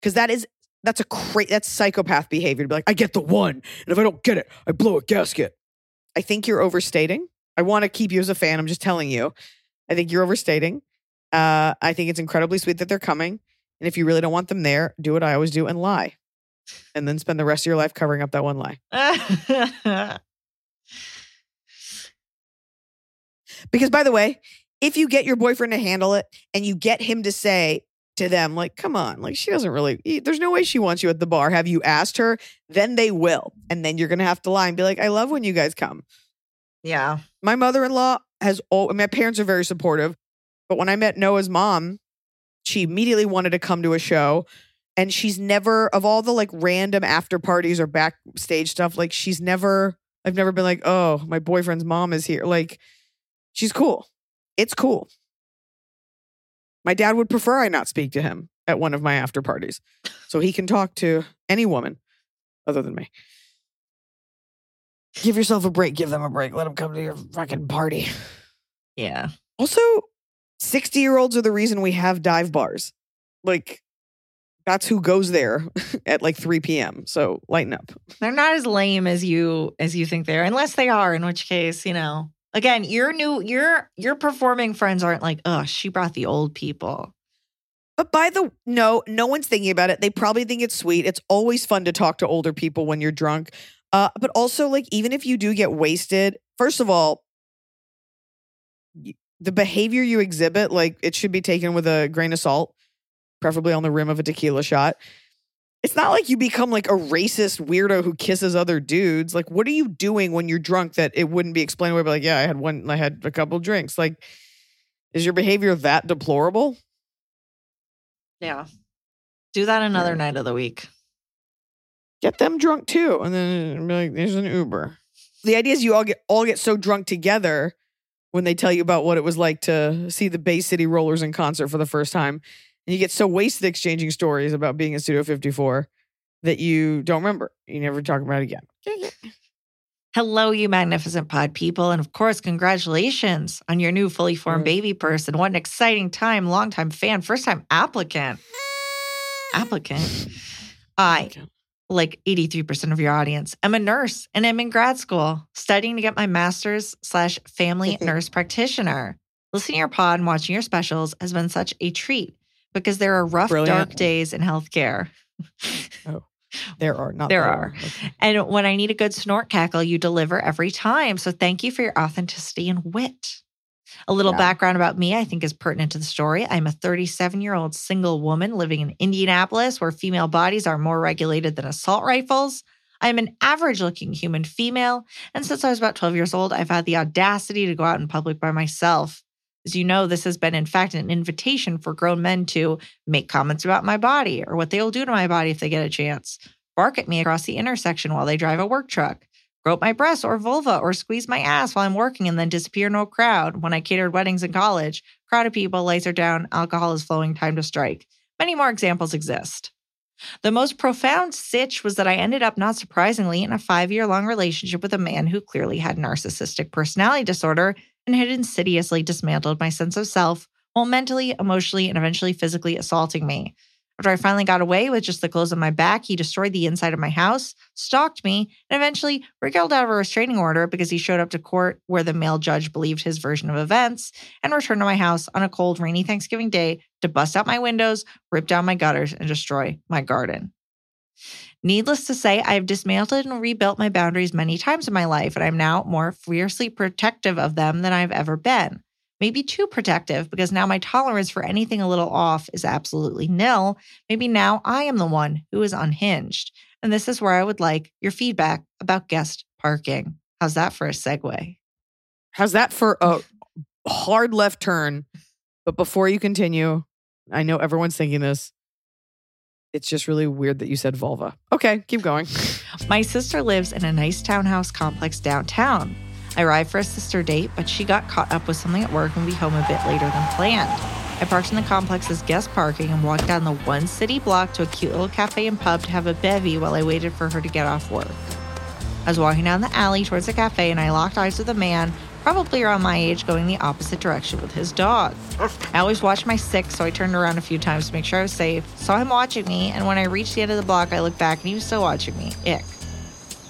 because that is that's a cra- that's psychopath behavior to be like, I get the one, and if I don't get it, I blow a gasket. I think you're overstating. I want to keep you as a fan. I'm just telling you. I think you're overstating. Uh, I think it's incredibly sweet that they're coming, and if you really don't want them there, do what I always do and lie, and then spend the rest of your life covering up that one lie. <laughs> Because by the way, if you get your boyfriend to handle it and you get him to say to them, like, come on, like she doesn't really, there's no way she wants you at the bar. Have you asked her? Then they will. And then you're going to have to lie and be like, I love when you guys come. yeah. My mother in law has, all, my parents are very supportive. But when I met Noah's mom, she immediately wanted to come to a show. And she's never, of all the like random after parties or backstage stuff, like she's never, I've never been like, oh, my boyfriend's mom is here. Like, she's cool. It's cool. My dad would prefer I not speak to him at one of my after parties so he can talk to any woman other than me. Give yourself a break. Give them a break. Let them come to your fucking party. Yeah. Also, 60 year olds are the reason we have dive bars. Like, that's who goes there <laughs> at like 3 p.m. So lighten up. They're not as lame as you as you think they are, unless they are, in which case, you know. Again, your new your your performing friends aren't like, oh, she brought the old people. But by the no, no one's thinking about it. They probably think it's sweet. It's always fun to talk to older people when you're drunk. Uh, but also, like, even if you do get wasted, first of all, the behavior you exhibit, like, it should be taken with a grain of salt, preferably on the rim of a tequila shot. It's not like you become like a racist weirdo who kisses other dudes. Like, what are you doing when you're drunk that it wouldn't be explained away? But like, yeah, I had one, I had a couple drinks. Like, is your behavior that deplorable? Yeah. Do that another Yeah. night of the week. get them drunk too, and then uh, be like, "There's an Uber." The idea is you all get all get so drunk together when they tell you about what it was like to see the Bay City Rollers in concert for the first time, and you get so wasted exchanging stories about being in Studio 54 that you don't remember. You never talk about it again. Hello, you magnificent pod people. And of course, congratulations on your new fully formed Yeah. baby person. What an exciting time. Longtime fan, first time applicant. Applicant. <laughs> I, like 83% of your audience, am a nurse and I'm in grad school studying to get my master's slash family <laughs> nurse practitioner. Listening to your pod and watching your specials has been such a treat because there are rough, dark days in healthcare. <laughs> oh, There are not There are. Okay. And when I need a good snort cackle, you deliver every time. So thank you for your authenticity and wit. A little Yeah. background about me, I think, is pertinent to the story. I'm a 37 year old single woman living in Indianapolis, where female bodies are more regulated than assault rifles. I'm an average looking human female. And since I was about 12 years old, I've had the audacity to go out in public by myself. As you know, this has been, in fact, an invitation for grown men to make comments about my body or what they will do to my body if they get a chance bark at me across the intersection while they drive a work truck, grope my breasts or vulva, or squeeze my ass while I'm working and then disappear into a crowd. When I catered weddings in college, crowd of people, lights are down, alcohol is flowing, time to strike. Many more examples exist. The most profound sitch was that I ended up, not surprisingly, in a five year long relationship with a man who clearly had narcissistic personality disorder and had insidiously dismantled my sense of self while mentally, emotionally, and eventually physically assaulting me. After I finally got away with just the clothes on my back, he destroyed the inside of my house, stalked me, and eventually wriggled out of a restraining order because he showed up to court where the male judge believed his version of events and returned to my house on a cold, rainy Thanksgiving day to bust out my windows, rip down my gutters, and destroy my garden. Needless to say, I have dismantled and rebuilt my boundaries many times in my life, and I'm now more fiercely protective of them than I've ever been maybe too protective because now my tolerance for anything a little off is absolutely nil. Maybe now I am the one who is unhinged. And this is where I would like your feedback about guest parking. How's that for a segue? How's that for a hard left turn? But before you continue, I know everyone's thinking this. It's just really weird that you said vulva. Okay, keep going. <laughs> My sister lives in a nice townhouse complex downtown. I arrived for a sister date, but she got caught up with something at work and will be home a bit later than planned. I parked in the complex's guest parking and walked down the one city block to a cute little cafe and pub to have a bevy while I waited for her to get off work. I was walking down the alley towards the cafe and I locked eyes with a man, probably around my age, going the opposite direction with his dog. I always watch my six, so I turned around a few times to make sure I was safe, saw him watching me, and when I reached the end of the block, I looked back and he was still watching me. Ick.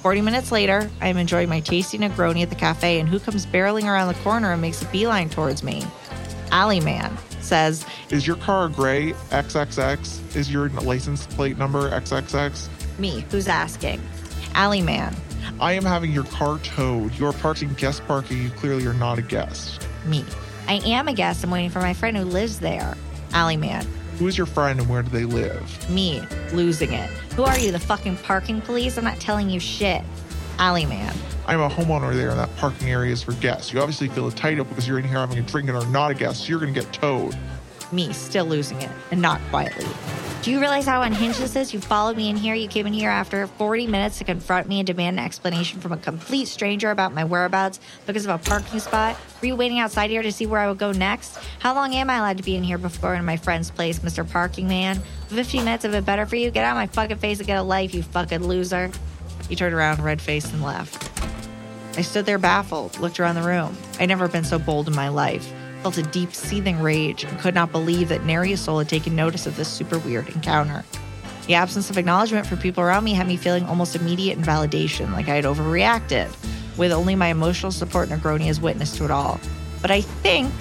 40 minutes later, I am enjoying my tasty Negroni at the cafe, and who comes barreling around the corner and makes a beeline towards me? Alley Man says, Is your car gray XXX? Is your license plate number XXX? Me, who's asking? Alley Man, I am having your car towed. You are parking guest parking. You clearly are not a guest. me. I am a guest. I'm waiting for my friend who lives there. Alley Man, Who is your friend and where do they live? me, losing it. Who are you, the fucking parking police? I'm not telling you shit. Alley Man, I'm a homeowner there, and that parking area is for guests. You obviously feel a tight up because you're in here having a drink and are not a guest, so you're going to get towed. Me, still losing it, and not quietly. Do you realize how unhinged this is? You followed me in here. You came in here after 40 minutes to confront me and demand an explanation from a complete stranger about my whereabouts because of a parking spot. Were you waiting outside here to see where I would go next? How long am I allowed to be in here before to my friend's place, Mr. Parking Man? 15 minutes of it better for you? Get out of my fucking face and get a life, you fucking loser. He turned around, red faced, and left. I stood there baffled, looked around the room. I'd never been so bold in my life. Felt a deep, seething rage and could not believe that nary a soul had taken notice of this super weird encounter. The absence of acknowledgement for people around me had me feeling almost immediate invalidation, like I had overreacted, with only my emotional support Negroni as witness to it all. But I think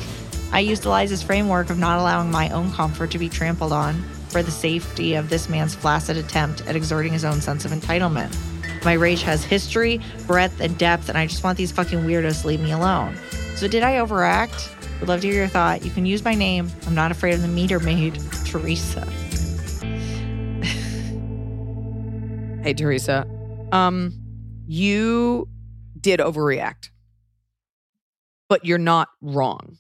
I used Iliza's framework of not allowing my own comfort to be trampled on for the safety of this man's flaccid attempt at exerting his own sense of entitlement. My rage has history, breadth, and depth, and I just want these fucking weirdos to leave me alone. So, did I overact? Would love to hear your thought. You can use my name. I'm not afraid of the meter maid, Teresa. <laughs> Hey, Teresa. Um, you did overreact, but you're not wrong.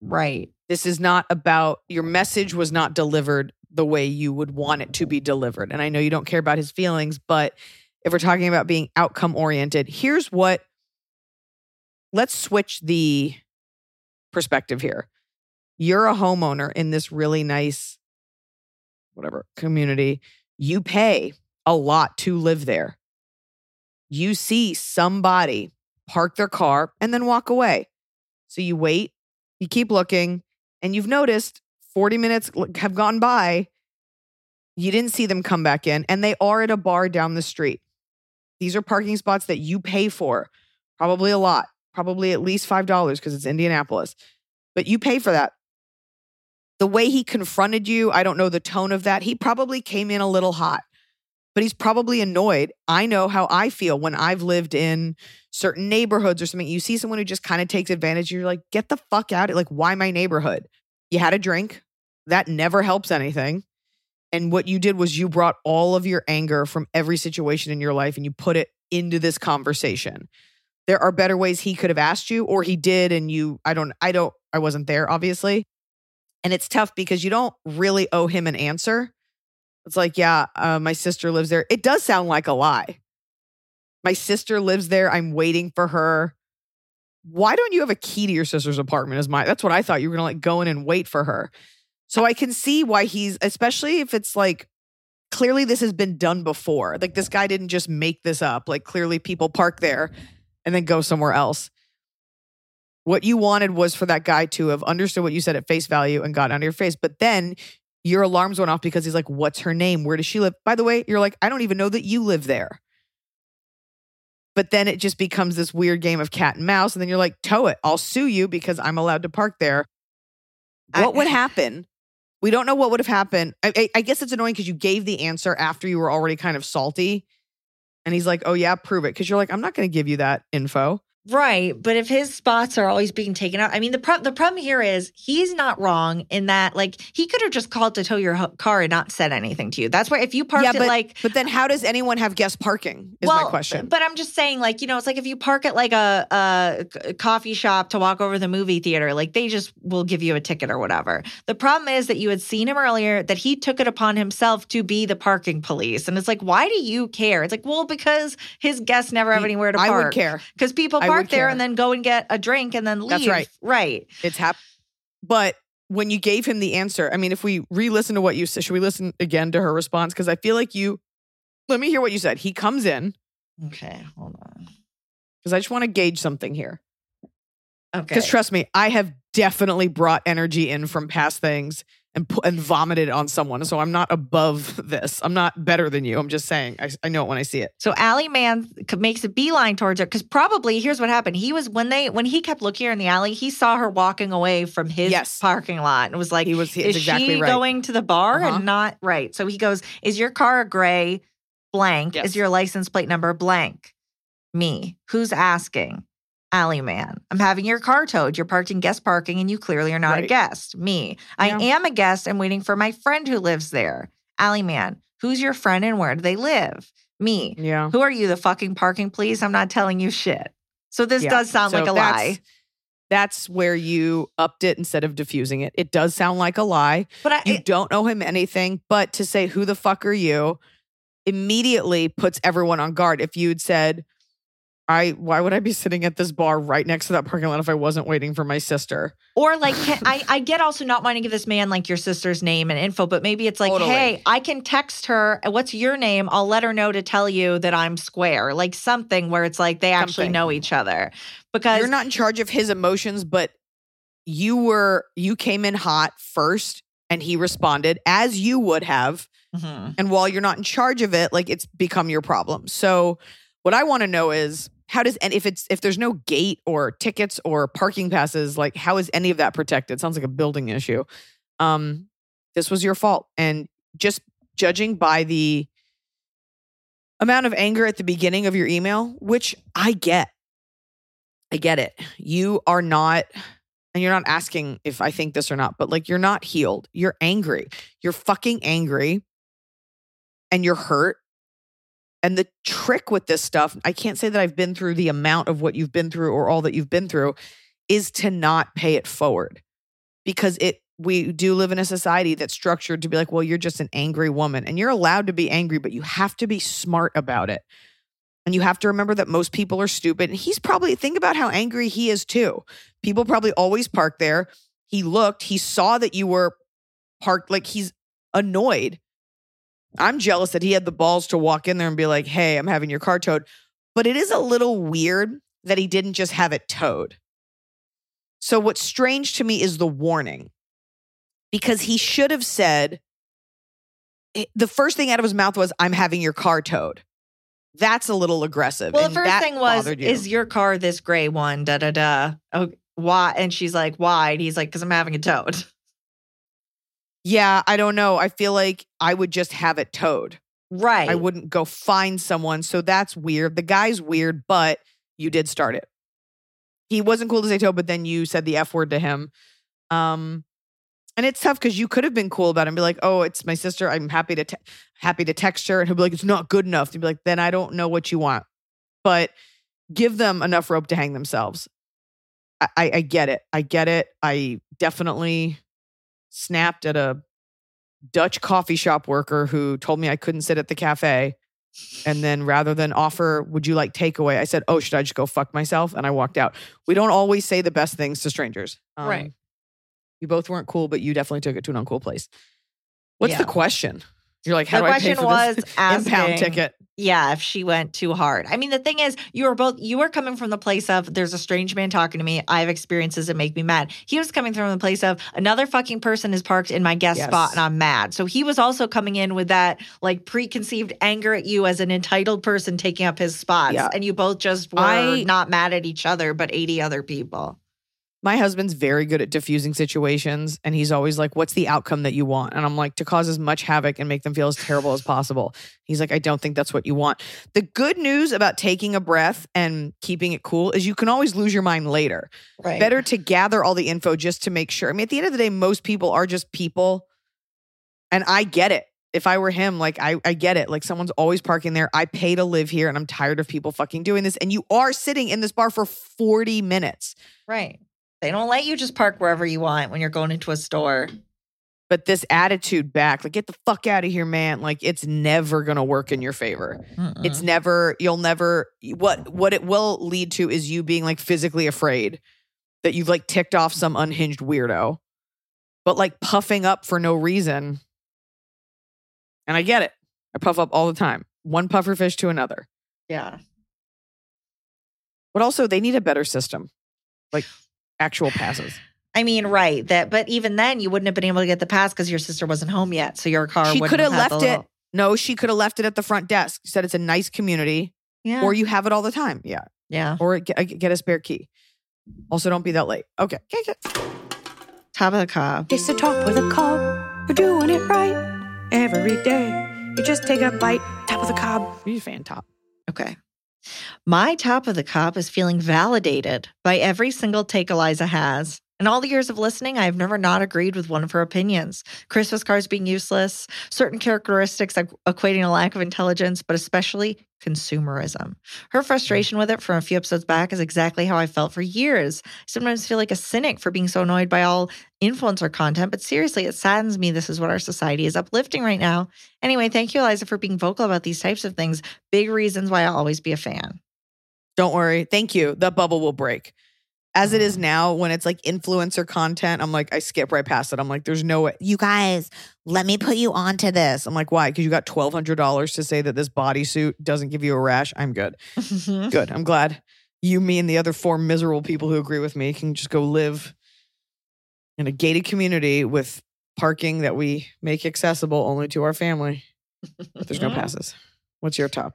Right. This is not about your message was not delivered the way you would want it to be delivered. And I know you don't care about his feelings, but if we're talking about being outcome oriented, here's what let's switch the perspective here. You're a homeowner in this really nice, whatever community. You pay a lot to live there. You see somebody park their car and then walk away. So you wait, you keep looking, and you've noticed 40 minutes have gone by. You didn't see them come back in, and they are at a bar down the street. These are parking spots that you pay for, probably a lot, probably at least $5 because it's Indianapolis, but you pay for that. The way he confronted you, I don't know the tone of that. He probably came in a little hot, but he's probably annoyed. I know how I feel when I've lived in certain neighborhoods or something. You see someone who just kind of takes advantage, you're like, get the fuck out. Like, why my neighborhood? You had a drink. That never helps anything. And what you did was you brought all of your anger from every situation in your life and you put it into this conversation. There are better ways he could have asked you or he did and you I don't I don't I wasn't there obviously. And it's tough because you don't really owe him an answer. It's like, yeah, uh, my sister lives there. It does sound like a lie. My sister lives there. I'm waiting for her. Why don't you have a key to your sister's apartment? Is my that's what I thought you were gonna like go in and wait for her. So I can see why he's, especially if it's like clearly this has been done before. Like this guy didn't just make this up. Like clearly people park there and then go somewhere else. What you wanted was for that guy to have understood what you said at face value and got under your face. But then your alarms went off because he's like, What's her name? Where does she live? By the way, you're like, I don't even know that you live there. But then it just becomes this weird game of cat and mouse. And then you're like, Tow it. I'll sue you because I'm allowed to park there. I- What would <laughs> happen? We don't know what would have happened. I, I, I guess it's annoying because you gave the answer after you were already kind of salty. And he's like, Oh, yeah, prove it. Because you're like, I'm not going to give you that info. Right, but if his spots are always being taken out, I mean the pro- the problem here is he's not wrong in that like he could have just called to tow your ho- car and not said anything to you. That's why if you parked yeah, it but, like but then how does anyone have guest parking? Is my question. But I'm just saying, like, you know, it's like if you park at like a a coffee shop to walk over the movie theater, like they just will give you a ticket or whatever. The problem is that you had seen him earlier, that he took it upon himself to be the parking police. And it's like, why do you care? It's like, well, because his guests never have anywhere to park. I would care. Because people I park there care. and then go and get a drink and then leave. That's right. Right. It's hap. But when you gave him the answer, I mean, if we re-listen to what you said, should we listen again to her response? Because I feel like you. Let me hear what you said. He comes in Okay. Hold on. because I just want to gauge something here. Okay. Because trust me, I have definitely brought energy in from past things and and vomited on someone. So I'm not above this. I'm not better than you. I'm just saying. I, I know it when I see it. So Alley Man makes a beeline towards her because probably here's what happened. He was when they when he kept looking her in the alley, he saw her walking away from his Yes. parking lot and was like, He was- he- "Is exactly she right. going to the bar Uh-huh. and not right?" So he goes, "Is your car a gray blank? Yes. Is your license plate number blank?" Me. Who's asking? Alley Man. I'm having your car towed. You're parked in guest parking and you clearly are not a guest. Me. I Yeah. am a guest. I'm waiting for my friend who lives there. Alley Man. Who's your friend and where do they live? Me. Yeah. Who are you, the fucking parking police? I'm not telling you shit. So this Yeah. does sound So like a lie. That's where you upped it instead of diffusing it. It does sound like a lie. But I, You don't know him anything, but to say, who the fuck are you? immediately puts everyone on guard. If you'd said, I why would I be sitting at this bar right next to that parking lot if I wasn't waiting for my sister? or like, can, I, I get also not wanting to give this man like your sister's name and info, but maybe it's like, Totally. hey, I can text her. What's your name? I'll let her know to tell you that I'm square. Like something where it's like they actually Something. know each other. Because You're not in charge of his emotions, but you were you came in hot first and he responded as you would have. Mhm. And while you're not in charge of it, like it's become your problem. So what I want to know is how does and if it's if there's no gate or tickets or parking passes, like how is any of that protected? Sounds like a building issue. Um, this was your fault. And just judging by the amount of anger at the beginning of your email, which I get. I get it. You are not and you're not asking if I think this or not, but like you're not healed. You're angry. You're fucking angry and you're hurt. And the trick with this stuff, I can't say that I've been through the amount of what you've been through or all that you've been through, is to not pay it forward. Because it we do live in a society that's structured to be like, well, you're just an angry woman. And you're allowed to be angry, but you have to be smart about it. And you have to remember that most people are stupid. And he's probably think about how angry he is too. People probably always park there. He looked, he saw that you were parked, like he's annoyed. I'm jealous that he had the balls to walk in there and be like, hey, I'm having your car towed. But it is a little weird that he didn't just have it towed. So, what's strange to me is the warning because he should have said, the first thing out of his mouth was, I'm having your car towed. That's a little aggressive. Well, the first thing was, you. is your car this gray one? Da da da. Oh, why? And she's like, why? And he's like, because I'm having it towed. Yeah, I don't know. I feel like I would just have it towed. Right. I wouldn't go find someone. So that's weird. The guy's weird, but you did start it. He wasn't cool to say toe, but then you said the F word to him. Um, and it's tough because you could have been cool about it and be like, "Oh, it's my sister. I'm happy to te- happy to text her," and he'll be like, "It's not good enough." To be like, "Then I don't know what you want." But give them enough rope to hang themselves. I, I, I get it. I get it. I definitely snapped at a Dutch coffee shop worker who told me I couldn't sit at the cafe. And then rather than offer, would you like takeaway? I said, oh, should I just go fuck myself? And I walked out. We don't always say the best things to strangers. Um, Right. You both weren't cool, but you definitely took it to an uncool place. What's Yeah. the question? You're like, how the do I pay question for was <laughs> this asking, impound ticket? Yeah, if she went too hard. I mean, the thing is, you are both you are coming from the place of there's a strange man talking to me. I have experiences that make me mad. He was coming from the place of another fucking person is parked in my guest Yes. spot and I'm mad. So he was also coming in with that like preconceived anger at you as an entitled person taking up his spots. Yeah. And you both just were I- not mad at each other, but 80 other people. My husband's very good at diffusing situations, and he's always like, What's the outcome that you want? And I'm like, To cause as much havoc and make them feel as terrible as possible. He's like, I don't think that's what you want. The good news about taking a breath and keeping it cool is you can always lose your mind later. Right. Better to gather all the info just to make sure. I mean, at the end of the day, most people are just people. And I get it. If I were him, like I, I get it. Like someone's always parking there. I pay to live here and I'm tired of people fucking doing this. And you are sitting in this bar for 40 minutes. Right. They don't let you just park wherever you want when you're going into a store. But this attitude back, like, get the fuck out of here, man. Like, it's never gonna work in your favor. Mm-mm. It's never, you'll never what what it will lead to is you being like physically afraid that you've like ticked off some unhinged weirdo. But like puffing up for no reason. And I get it. I puff up all the time. One puffer fish to another. yeah. But also they need a better system. Like actual passes. I mean, right. That, but even then, you wouldn't have been able to get the pass because your sister wasn't home yet. So your car. She wouldn't could have had the left it. little- No, she could have left it at the front desk. She said it's a nice community. Yeah. Or you have it all the time. Yeah. yeah. Or get, uh, get a spare key. Also, don't be that late. Okay. Okay, okay. Top of the cob. It's the top of the cob. You're doing it right every day. You just take a bite, top of the cob. You fan top. Okay. My top of the cup is feeling validated by every single take Iliza has. In all the years of listening, I have never not agreed with one of her opinions. Christmas cards being useless, certain characteristics equating a lack of intelligence, but especially consumerism. Her frustration with it from a few episodes back is exactly how I felt for years. I sometimes feel like a cynic for being so annoyed by all influencer content, but seriously, it saddens me this is what our society is uplifting right now. Anyway, thank you, Iliza, for being vocal about these types of things. Big reasons why I'll always be a fan. Don't worry. Thank you. The bubble will break. As it is now, when it's like influencer content, I'm like, I skip right past it. I'm like, there's no way. You guys, let me put you onto this. I'm like, why? Because you got $1,200 to say that this bodysuit doesn't give you a rash. I'm good. Good. I'm glad you, me, and the other four miserable people who agree with me can just go live in a gated community with parking that we make accessible only to our family. But there's no <laughs> passes. What's your top?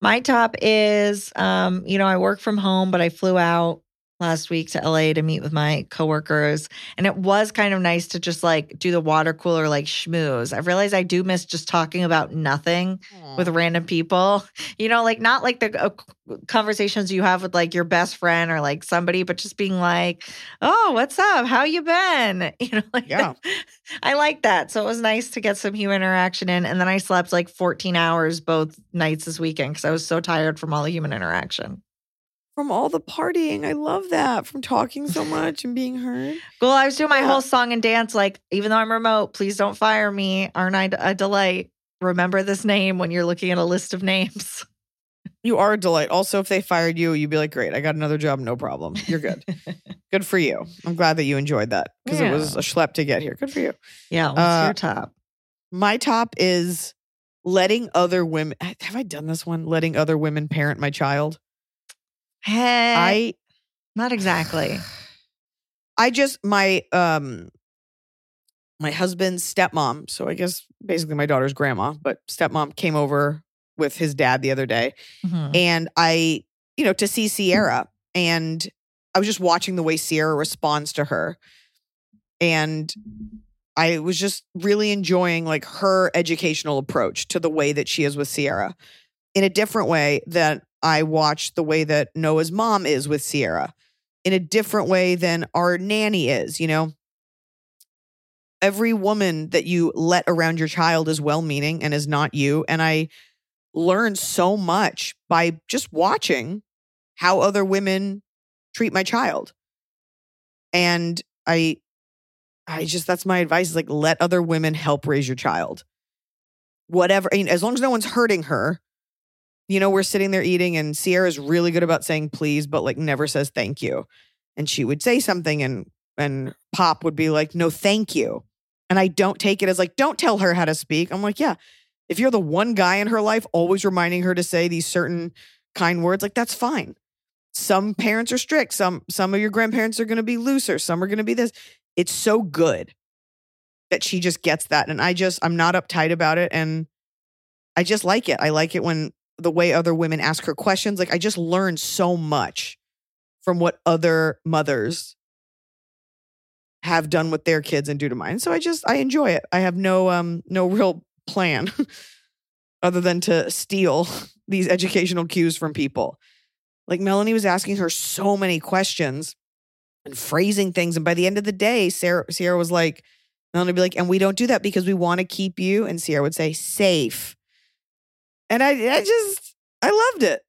My top is, um, you know, I work from home, but I flew out last week to LA to meet with my coworkers, and it was kind of nice to just like do the water cooler like schmooze. I realized I do miss just talking about nothing with random people. <laughs> You know, like not like the uh, conversations you have with like your best friend or like somebody, but just being like, "Oh, what's up? How you been?" <laughs> You know, like Yeah. <laughs> I like that. So it was nice to get some human interaction in. And then I slept like 14 hours both nights this weekend because I was so tired from all the human interaction. From all the partying. I love that. From talking so much and being heard. Well, I was doing my Yeah. whole song and dance like, even though I'm remote, please don't fire me. Aren't I a delight? Remember this name when you're looking at a list of names. <laughs> You are a delight. Also, if they fired you, you'd be like, great, I got another job, no problem. You're good. <laughs> good for you. I'm glad that you enjoyed that because it was a schlep to get here. Good for you. Yeah. What's Uh, your top? My top is letting other women. Have I done this one? Letting other women parent my child. Hey, I not exactly. I just my um my husband's stepmom, so I guess basically my daughter's grandma, but stepmom came over with his dad the other day Mhm. and I, you know, to see Sierra and I was just watching the way Sierra responds to her and I was just really enjoying like her educational approach to the way that she is with Sierra in a different way that I watched the way that Noah's mom is with Sierra in a different way than our nanny is, you know. Every woman that you let around your child is well meaning and is not you. And I learned so much by just watching how other women treat my child. And I I just that's my advice is like let other women help raise your child. Whatever, I mean, as long as no one's hurting her, you know, we're sitting there eating and Sierra's really good about saying please, but like never says thank you. And she would say something and and Pop would be like, no, thank you. And I don't take it as like, don't tell her how to speak. I'm like, yeah, If you're the one guy in her life always reminding her to say these certain kind words, like that's fine. Some parents are strict. Some some of your grandparents are going to be looser. Some are going to be this. It's so good that she just gets that and I just I'm not uptight about it and I just like it. I like it when the way other women ask her questions. Like I just learned so much from what other mothers have done with their kids and do to mine. So I just I enjoy it. I have no um no real plan <laughs> other than to steal <laughs> these educational cues from people. Like Melanie was asking her so many questions and phrasing things and by the end of the day Sarah Sierra was like Melanie would be like and we don't do that because we want to keep you and Sierra would say safe. And I I just I loved it.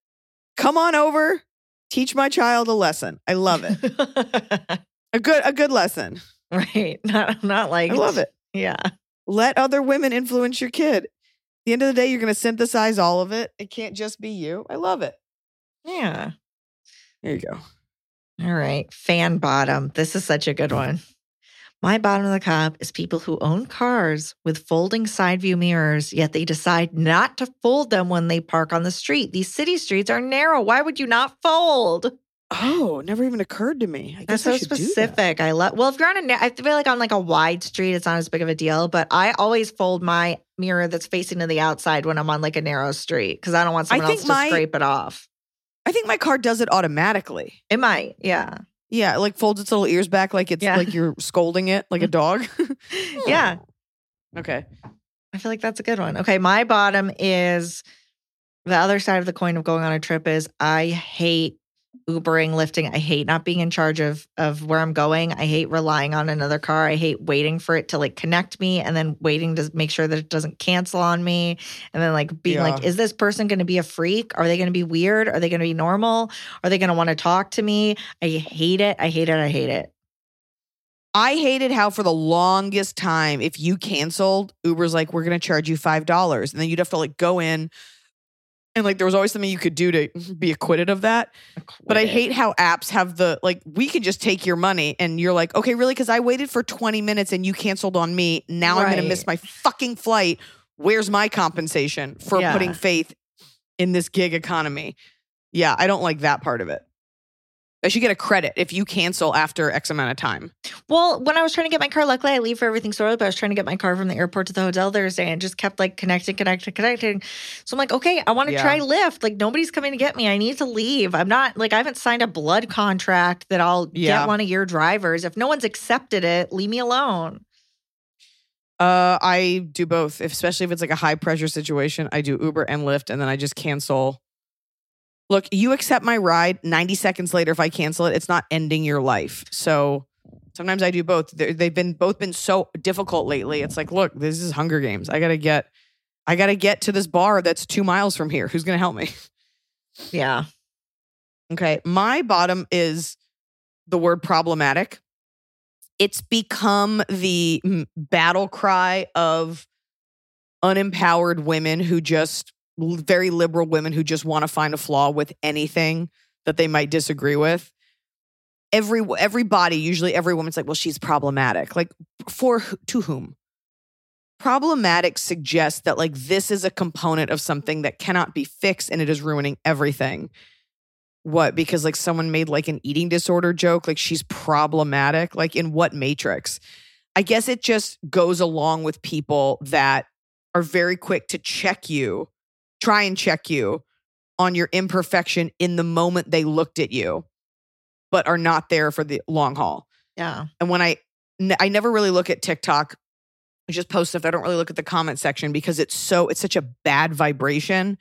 Come on over, teach my child a lesson. I love it. <laughs> A good a good lesson. right. Not not like I love it. Yeah. Let other women influence your kid. At the end of the day, you're going to synthesize all of it. It can't just be you. I love it. Yeah. There you go. All right. Fan bottom. This is such a good one. My bottom of the cup is people who own cars with folding side view mirrors, yet they decide not to fold them when they park on the street. These city streets are narrow. Why would you not fold? Oh, never even occurred to me. I That's guess I so that. specific. I love. Well, if you're on a, I feel like on like a wide street, it's not as big of a deal. But I always fold my mirror that's facing to the outside when I'm on like a narrow street because I don't want someone else to my- scrape it off. I think my car does it automatically. It might, yeah, Yeah, it like folds its little ears back like it's Yeah. like you're scolding it like a mm-hmm. dog. <laughs> yeah. okay. I feel like that's a good one. Okay, my bottom is the other side of the coin of going on a trip is I hate Ubering, lifting. I hate not being in charge of of where I'm going. I hate relying on another car. I hate waiting for it to like connect me and then waiting to make sure that it doesn't cancel on me. And then like being like, is this person going to be a freak? Are they going to be weird? Are they going to be normal? Are they going to want to talk to me? I hate it. I hate it. I hate it. I hated how for the longest time, if you canceled, Uber's like, we're gonna charge you five dollars. And then you'd have to like go in and like there was always something you could do to mm-hmm. be acquitted of that. But I hate how apps have the like we can just take your money and you're like, okay, really? Because I waited for 20 minutes and you canceled on me. Now I'm gonna miss my fucking flight. Where's my compensation for Yeah. putting faith in this gig economy? Yeah, I don't like that part of it. I should get a credit if you cancel after X amount of time. Well, when I was trying to get my car, luckily I leave for everything sorted, but I was trying to get my car from the airport to the hotel Thursday and just kept like connecting, connecting, connecting. So I'm like, okay, I want to Yeah. try Lyft. Like nobody's coming to get me. I need to leave. I'm not like I haven't signed a blood contract that I'll Yeah. get one of your drivers. If no one's accepted it, leave me alone. Uh, I do both, especially if it's like a high pressure situation. I do Uber and Lyft, and then I just cancel. Look, you accept my ride. Ninety seconds later, if I cancel it, it's not ending your life. So sometimes I do both. They're- They've been both been so difficult lately. It's like, look, this is Hunger Games. I gotta get, I gotta get to this bar that's two miles from here. Who's gonna help me? <laughs> Yeah. Okay. My bottom is the word problematic. It's become the battle cry of unempowered women who just, very liberal women who just want to find a flaw with anything that they might disagree with. Every everybody, usually every woman's like, well, she's problematic. Like, for to whom? Problematic suggests that like this is a component of something that cannot be fixed and it is ruining everything. What? Because like someone made like an eating disorder joke, like she's problematic. Like in what matrix? I guess it just goes along with people that are very quick to check you, try and check you on your imperfection in the moment they looked at you, but are not there for the long haul. Yeah. And when I, I never really look at TikTok. I just post stuff. I don't really look at the comment section because it's so, it's such a bad vibration.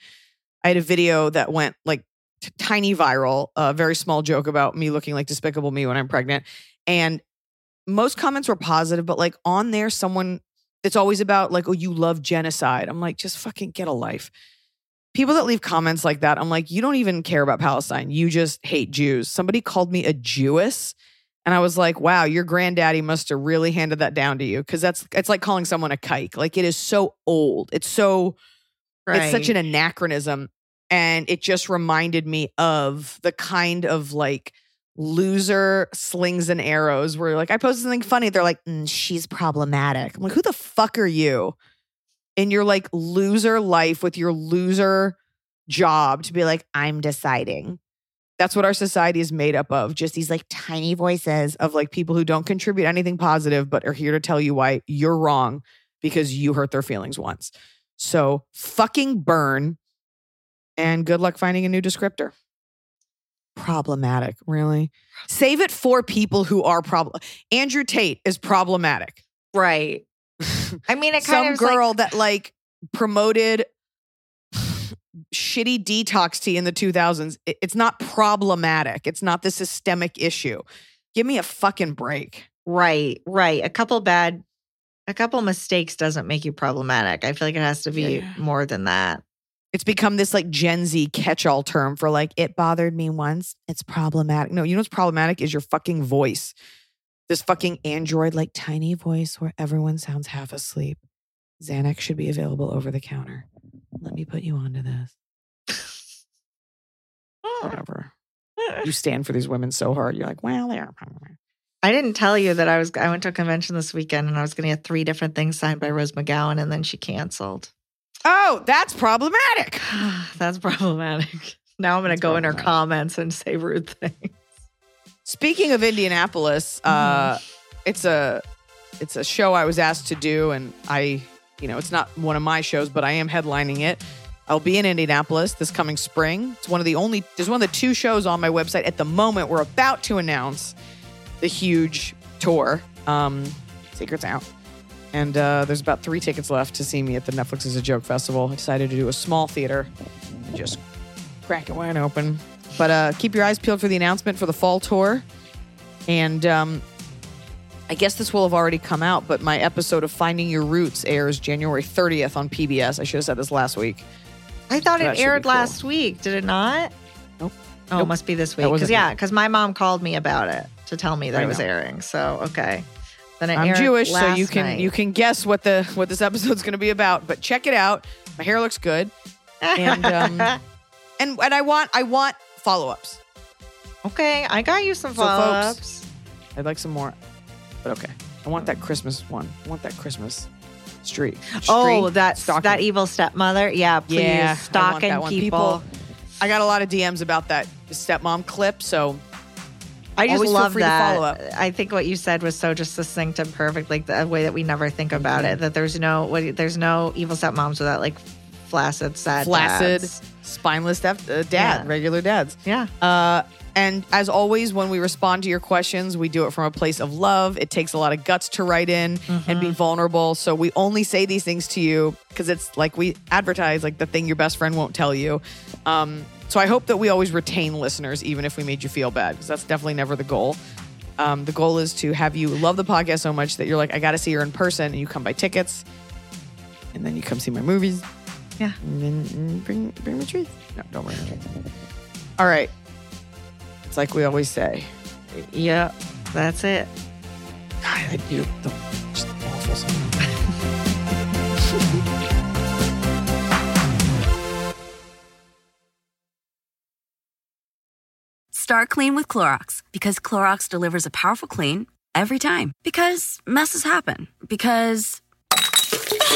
I had a video that went like t- tiny viral, a very small joke about me looking like Despicable Me when I'm pregnant. And most comments were positive, but like on there, someone it's always about like, oh, you love genocide. I'm like, just fucking get a life. People that leave comments like that, I'm like, you don't even care about Palestine. You just hate Jews. Somebody called me a Jewess. And I was like, wow, your granddaddy must have really handed that down to you. Cause that's it's like calling someone a kike. Like it is so old. It's so it's such an anachronism. And it just reminded me of the kind of like loser slings and arrows where like I posted something funny. They're like, "Mm, she's problematic. I'm like, who the fuck are you? In your like loser life with your loser job to be like, I'm deciding. That's what our society is made up of. Just these like tiny voices of like people who don't contribute anything positive, but are here to tell you why you're wrong because you hurt their feelings once. So fucking burn and good luck finding a new descriptor. Problematic, really. Save it for people who are problem. Andrew Tate is problematic. Right. I mean, it kind Some of is like- girl that like promoted shitty detox tea in the 2000s. it- It's not problematic. It's not the systemic issue. Give me a fucking break. Right, right. A couple bad, a couple mistakes doesn't make you problematic. I feel like it has to be Yeah. more than that. It's become this like Gen Z catch all term for like, it bothered me once. It's problematic. No, you know what's problematic is your fucking voice. This fucking Android like tiny voice where everyone sounds half asleep. Xanax should be available over the counter. Let me put you onto this. Whatever. You stand for these women so hard. You're like, well, they are problematic. I didn't tell you that I was. I went to a convention this weekend and I was going to get three different things signed by Rose McGowan, and then she canceled. Oh, that's problematic. <sighs> That's problematic. Now I'm going to go in her comments and say rude things. Speaking of Indianapolis, uh, it's a it's a show I was asked to do, and I, you know, it's not one of my shows, but I am headlining it. I'll be in Indianapolis this coming spring. It's one of the only there's one of the two shows on my website at the moment. We're about to announce the huge tour. Um, secrets out. And uh, there's about three tickets left to see me at the Netflix is a Joke Festival. I decided to do a small theater, just crack it wide open. But uh, keep your eyes peeled for the announcement for the fall tour. And um, I guess this will have already come out, but my episode of Finding Your Roots airs January 30th on PBS. I should have said this last week. I thought it aired cool. last week. Did it not? Nope. Oh, Nope. it must be this week. Because yeah, because my mom called me about it to tell me that I it was know. airing. So okay, then it I'm Jewish, so you can night. you can guess what the what this episode's going to be about. But check it out. My hair looks good, and um, <laughs> and and I want I want follow ups. okay, I got you some So, follow ups. I'd like some more, but okay. I want that Christmas one. I want that Christmas street. Oh, that stocking. that evil stepmother. Yeah, please Yeah, stalking one. people. I got a lot of DMs about that stepmom clip, so I just love that. follow up. I think what you said was so just succinct and perfect, like the way that we never think about you. it. Mm-hmm. That there's no what, there's no evil stepmoms without like flaccid, sad, flaccid, dads. Spineless step, uh, dad, Yeah. regular dads. Yeah, Uh, and as always, when we respond to your questions, we do it from a place of love. It takes a lot of guts to write in and be vulnerable. So we only say these things to you because it's like we advertise, like the thing your best friend won't tell you. Um, so I hope that we always retain listeners, even if we made you feel bad, because that's definitely never the goal. Um, the goal is to have you love the podcast so much that you're like, I got to see her in person, and you come buy tickets, and then you come see my movies. Yeah. And then bring bring me treats. No, don't bring me treats. All right. It's like we always say. yeah, that's it. God, I do the just awful sometimes. Start clean with Clorox because Clorox delivers a powerful clean every time. Because messes happen. Because.